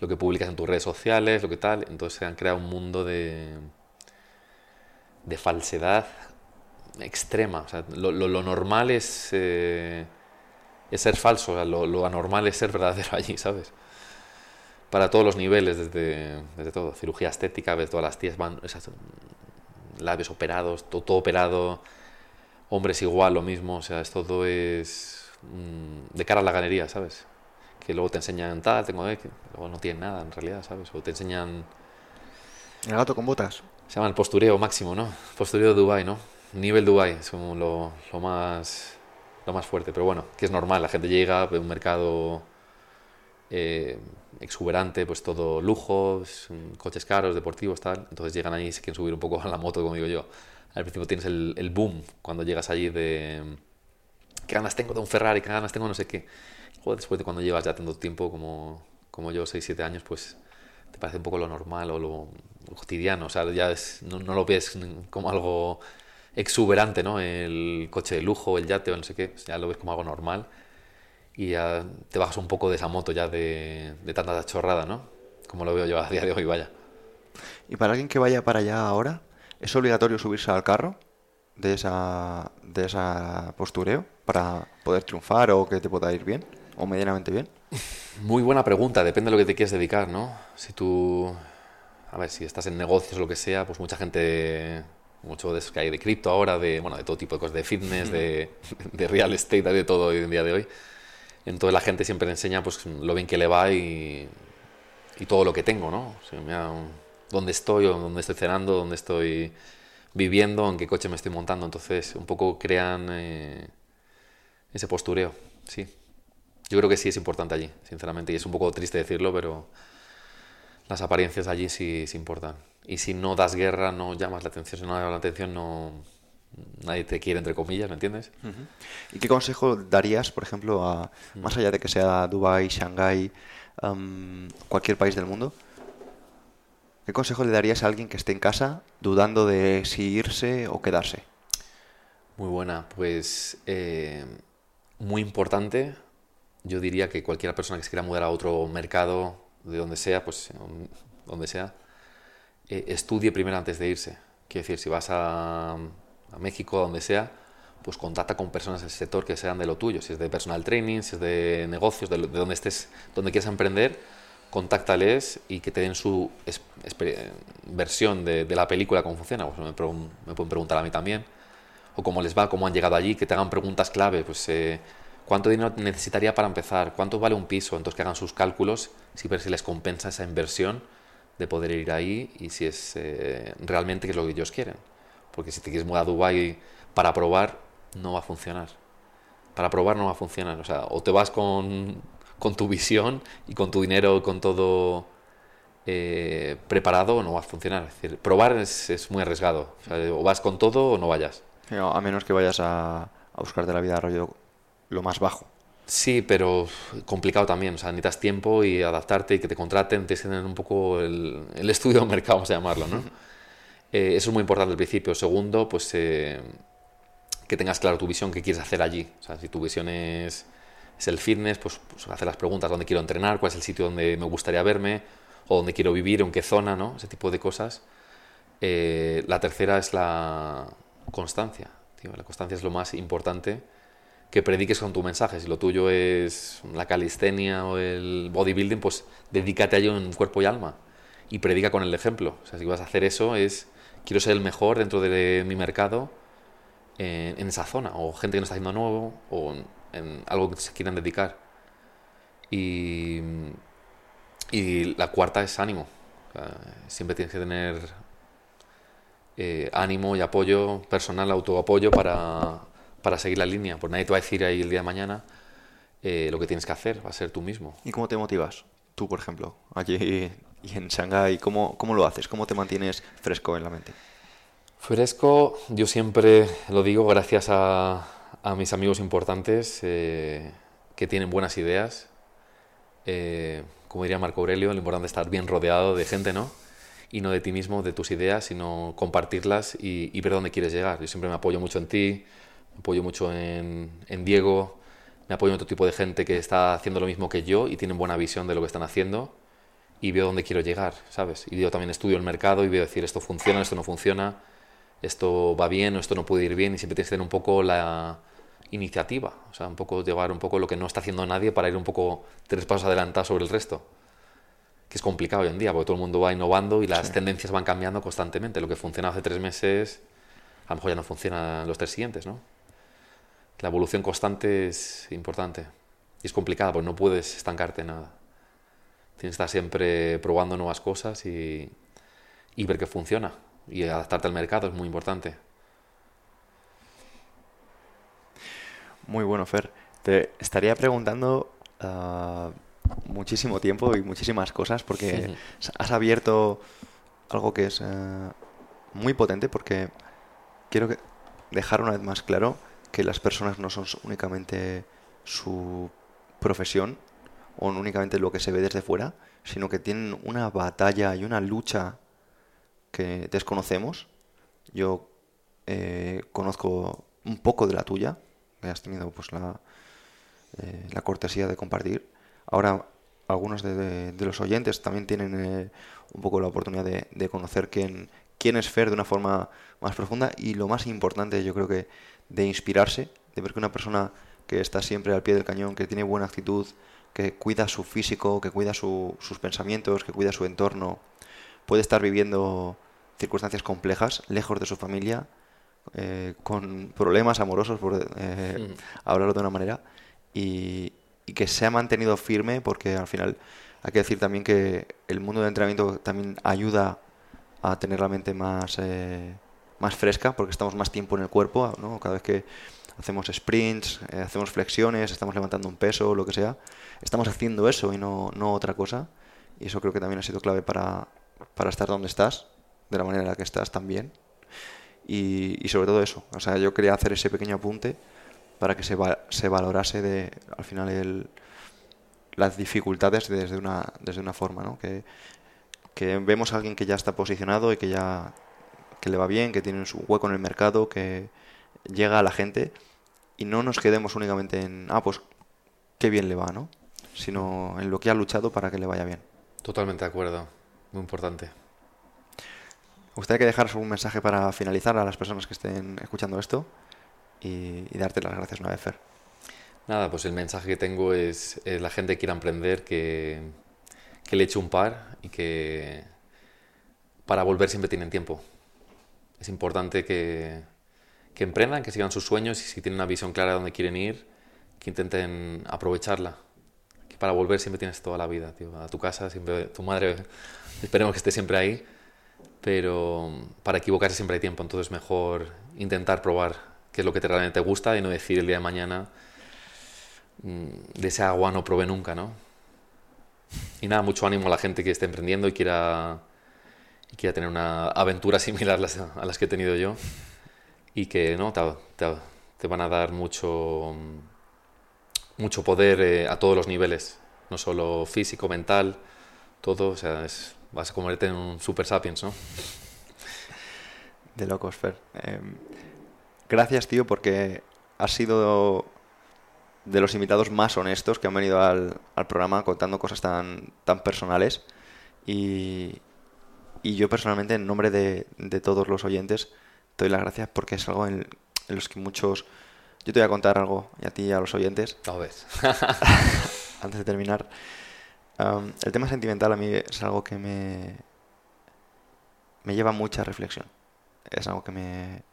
Lo que publicas en tus redes sociales, lo que tal. Entonces se han creado un mundo de, de falsedad extrema. O sea, lo, lo- normal es, eh, es ser falso, o sea, lo, lo anormal es ser verdadero allí, ¿sabes? Para todos los niveles, desde, desde todo. Cirugía estética, ves todas las tías van, labios operados, todo, todo operado, hombres igual, lo mismo, o sea, es todo es mm, de cara a la galería, ¿sabes? Que luego te enseñan tal, tengo eh, que luego no tienen nada en realidad, ¿sabes? O te enseñan, El gato con botas. se llama el postureo máximo, ¿no? Postureo de Dubai, ¿no? Nivel Dubai, es como lo, lo más lo más fuerte, pero bueno, que es normal, la gente llega, ve un mercado eh, exuberante, pues todo lujos, mm, coches caros, deportivos, tal. Entonces llegan ahí y se quieren subir un poco a la moto, como digo yo. Al principio tienes el, el boom cuando llegas allí de qué ganas tengo de un Ferrari, qué ganas tengo no sé qué. Después de cuando llevas ya tanto tiempo como, como yo, 6-7 años, pues te parece un poco lo normal o lo, cotidiano. O sea, ya no lo ves como algo exuberante, ¿no? El coche de lujo, el yate o no sé qué, pues ya lo ves como algo normal y ya te bajas un poco de esa moto ya de, de tanta chorrada, ¿no? Como lo veo yo a día de hoy, vaya. Y para alguien que vaya para allá ahora, ¿es obligatorio subirse al carro de esa, de esa postureo para poder triunfar o que te pueda ir bien o medianamente bien? Muy buena pregunta, depende de lo que te quieres dedicar, ¿no? Si tú, a ver, si estás en negocios o lo que sea, pues mucha gente, mucho de eso que hay de cripto ahora, de, bueno, de todo tipo de cosas, de fitness, de, de real estate, de todo hoy en día de hoy. Entonces la gente siempre enseña pues lo bien que le va y, y todo lo que tengo, ¿no? O sea, mira, dónde estoy, o dónde estoy cenando, dónde estoy viviendo, en qué coche me estoy montando. Entonces un poco crean eh, ese postureo, sí. Yo creo que sí es importante allí, sinceramente, y es un poco triste decirlo, pero las apariencias allí sí, sí importan. Y si no das guerra, no llamas la atención, si no llamas la atención, no nadie te quiere, entre comillas, ¿me entiendes? ¿Y qué consejo darías, por ejemplo, a, más allá de que sea Dubái, Shanghái, am, cualquier país del mundo? ¿Qué consejo le darías a alguien que esté en casa dudando de si irse o quedarse? Muy buena, pues eh, muy importante. Yo diría que cualquier persona que se quiera mudar a otro mercado, de donde sea, pues donde sea, eh, estudie primero antes de irse. Quiero decir, si vas a, a México, donde sea, pues contacta con personas del sector que sean de lo tuyo. Si es de personal training, si es de negocios, de, de donde estés, donde quieras emprender, contáctales y que te den su versión de, la película, cómo funciona. Pues me pueden preguntar a mí también o cómo les va, cómo han llegado allí, que te hagan preguntas clave, pues eh, cuánto dinero necesitaría para empezar, cuánto vale un piso, entonces que hagan sus cálculos, si ver si les compensa esa inversión de poder ir ahí y si es eh, realmente que es lo que ellos quieren. Porque si te quieres mudar a Dubái para probar, no va a funcionar. Para probar no va a funcionar. O sea, o te vas con, con tu visión y con tu dinero, con todo eh, preparado, no va a funcionar. Es decir, probar es, es muy arriesgado. O, sea, o vas con todo o no vayas. No, A menos que vayas a, a buscar de la vida rollo lo más bajo. Sí, pero complicado también. O sea, necesitas tiempo y adaptarte y que te contraten. Tienes que tener un poco el, el estudio del mercado, vamos a llamarlo, ¿no? Eh, eso es muy importante al principio. Segundo, pues eh, que tengas claro tu visión, qué quieres hacer allí. O sea, si tu visión es, es el fitness, pues, pues hacer las preguntas, dónde quiero entrenar, cuál es el sitio donde me gustaría verme, o dónde quiero vivir, en qué zona, ¿no? Ese tipo de cosas. Eh, la tercera es la constancia. tío. La constancia es lo más importante que prediques con tu mensaje. Si lo tuyo es la calistenia o el bodybuilding, pues dedícate a ello en cuerpo y alma y predica con el ejemplo. O sea, si vas a hacer eso es, quiero ser el mejor dentro de mi mercado en, esa zona, o gente que no está haciendo nuevo, o en, algo que se quieran dedicar. Y, y la cuarta es ánimo. siempre tienes que tener eh, ánimo y apoyo personal, autoapoyo para, para seguir la línea. Pues nadie te va a decir ahí el día de mañana eh, lo que tienes que hacer, va a ser tú mismo. ¿Y cómo te motivas? Tú, por ejemplo, allí y en Shanghái, ¿cómo, ¿cómo lo haces? ¿Cómo te mantienes fresco en la mente? Fresco, yo siempre lo digo gracias a, a mis amigos importantes eh, que tienen buenas ideas. Eh, como diría Marco Aurelio, lo importante es estar bien rodeado de gente, ¿no? Y no de ti mismo, de tus ideas, sino compartirlas y, ver dónde quieres llegar. Yo siempre me apoyo mucho en ti, me apoyo mucho en, en Diego, me apoyo en otro tipo de gente que está haciendo lo mismo que yo y tienen buena visión de lo que están haciendo y veo dónde quiero llegar, ¿sabes? Y yo también estudio el mercado y veo decir esto funciona, esto no funciona, esto va bien o esto no puede ir bien y siempre tienes que tener un poco la iniciativa, o sea, un poco llevar un poco lo que no está haciendo nadie para ir un poco tres pasos adelantado sobre el resto. Que es complicado hoy en día, porque todo el mundo va innovando y las tendencias van cambiando constantemente. Lo que funciona hace tres meses, a lo mejor ya no funciona los tres siguientes, ¿no? La evolución constante es importante. Y es complicada, porque no puedes estancarte en nada. Tienes que estar siempre probando nuevas cosas y, y ver qué funciona. Y adaptarte al mercado es muy importante. Muy bueno, Fer. Te estaría preguntando ah, muchísimo tiempo y muchísimas cosas porque has abierto algo que es eh, muy potente porque quiero dejar una vez más claro que las personas no son únicamente su profesión o únicamente lo que se ve desde fuera, sino que tienen una batalla y una lucha que desconocemos. Yo eh, conozco un poco de la tuya, que has tenido pues la, eh, la cortesía de compartir. Ahora algunos de, los oyentes también tienen eh, un poco la oportunidad de, conocer quién, quién es Fer de una forma más profunda y lo más importante yo creo que de inspirarse, de ver que una persona que está siempre al pie del cañón, que tiene buena actitud, que cuida su físico, que cuida sus pensamientos, que cuida su entorno, puede estar viviendo circunstancias complejas, lejos de su familia, eh, con problemas amorosos, por eh, hablarlo de una manera, y, que se ha mantenido firme porque al final hay que decir también que el mundo del entrenamiento también ayuda a tener la mente más, eh, más fresca porque estamos más tiempo en el cuerpo, ¿no? cada vez que hacemos sprints, hacemos flexiones, estamos levantando un peso, lo que sea, estamos haciendo eso y no, no otra cosa. Y eso creo que también ha sido clave para, para estar donde estás, de la manera en la que estás también. Y, y sobre todo eso, o sea, yo quería hacer ese pequeño apunte para que se, se valorase de, al final el, las dificultades desde una, desde una forma, ¿no? Que, que vemos a alguien que ya está posicionado y que ya que le va bien, que tiene su hueco en el mercado, que llega a la gente y no nos quedemos únicamente en, ah, pues qué bien le va, ¿no? Sino en lo que ha luchado para que le vaya bien. Totalmente de acuerdo, muy importante. Gustaría que dejaras un mensaje para finalizar a las personas que estén escuchando esto y, darte las gracias una vez, Fer. Nada, pues el mensaje que tengo es, la gente que quiera emprender que, le eche un par y que para volver siempre tienen tiempo. Es importante que, que emprendan, que sigan sus sueños y si tienen una visión clara de dónde quieren ir, que intenten aprovecharla. Que para volver siempre tienes toda la vida, tío. A tu casa, siempre, tu madre, esperemos que esté siempre ahí, pero para equivocarse siempre hay tiempo, entonces mejor intentar probar qué es lo que te realmente te gusta y no decir el día de mañana mm, de ese agua no probé nunca, ¿no? Y nada, mucho ánimo a la gente que esté emprendiendo y quiera, y quiera tener una aventura similar a las, que he tenido yo y que ¿no? te, te, van a dar mucho, mucho poder eh, a todos los niveles, no solo físico, mental, todo, o sea, es, vas a convertirte en un super sapiens, ¿no? De locos, Fer. Em, gracias, tío, porque has sido de los invitados más honestos que han venido al, al programa contando cosas tan, tan personales y, y yo personalmente, en nombre de, de todos los oyentes, doy las gracias porque es algo en, los que muchos, Yo te voy a contar algo, y a ti y a los oyentes, Lo ves. antes de terminar. Am, el tema sentimental a mí es algo que me, me lleva mucha reflexión. Es algo que me,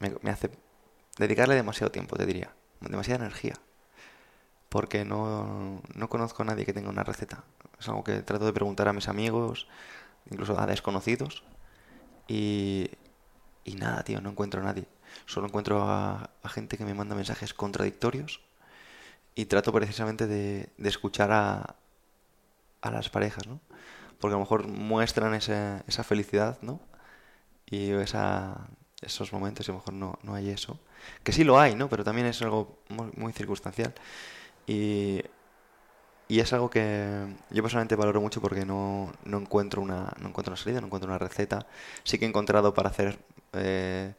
me, me hace dedicarle demasiado tiempo, te diría. Demasiada energía. Porque no, no conozco a nadie que tenga una receta. Es algo que trato de preguntar a mis amigos, incluso a desconocidos. Y, y nada, tío, no encuentro a nadie. Solo encuentro a, a gente que me manda mensajes contradictorios y trato precisamente de, de escuchar a, a las parejas, ¿no? Porque a lo mejor muestran esa, esa felicidad, ¿no? Y esa, esos momentos y a lo mejor no, no hay eso. Que sí lo hay, ¿no? Pero también es algo muy, muy circunstancial. Y, y es algo que yo personalmente valoro mucho porque no, no encuentro una, no encuentro una salida, no encuentro una receta. Sí que he encontrado para hacer, eh,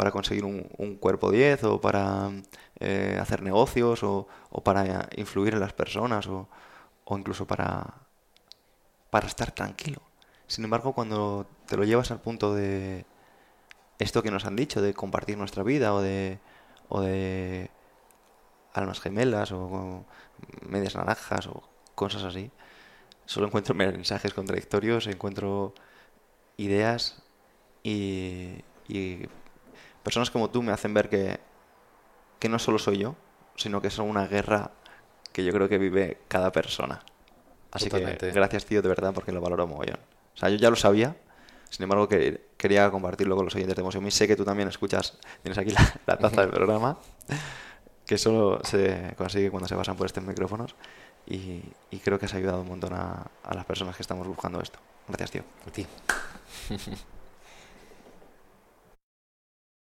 para conseguir un, cuerpo 10 o para eh, hacer negocios o, o para influir en las personas o, o incluso para, para estar tranquilo. Sin embargo, cuando te lo llevas al punto de esto que nos han dicho, de compartir nuestra vida o de, o de almas gemelas o, medias naranjas o cosas así, solo encuentro mensajes contradictorios, encuentro ideas y personas como tú me hacen ver que, que no solo soy yo, sino que es una guerra que yo creo que vive cada persona. Así Totalmente. que gracias, tío, de verdad, porque lo valoro mogollón. O sea, yo ya lo sabía, sin embargo, que quería compartirlo con los oyentes de Emoción. Sé que tú también escuchas, tienes aquí la, la taza del programa, que solo se consigue cuando se pasan por estos micrófonos. Y, y creo que has ayudado un montón a, a las personas que estamos buscando esto. Gracias, tío. A ti.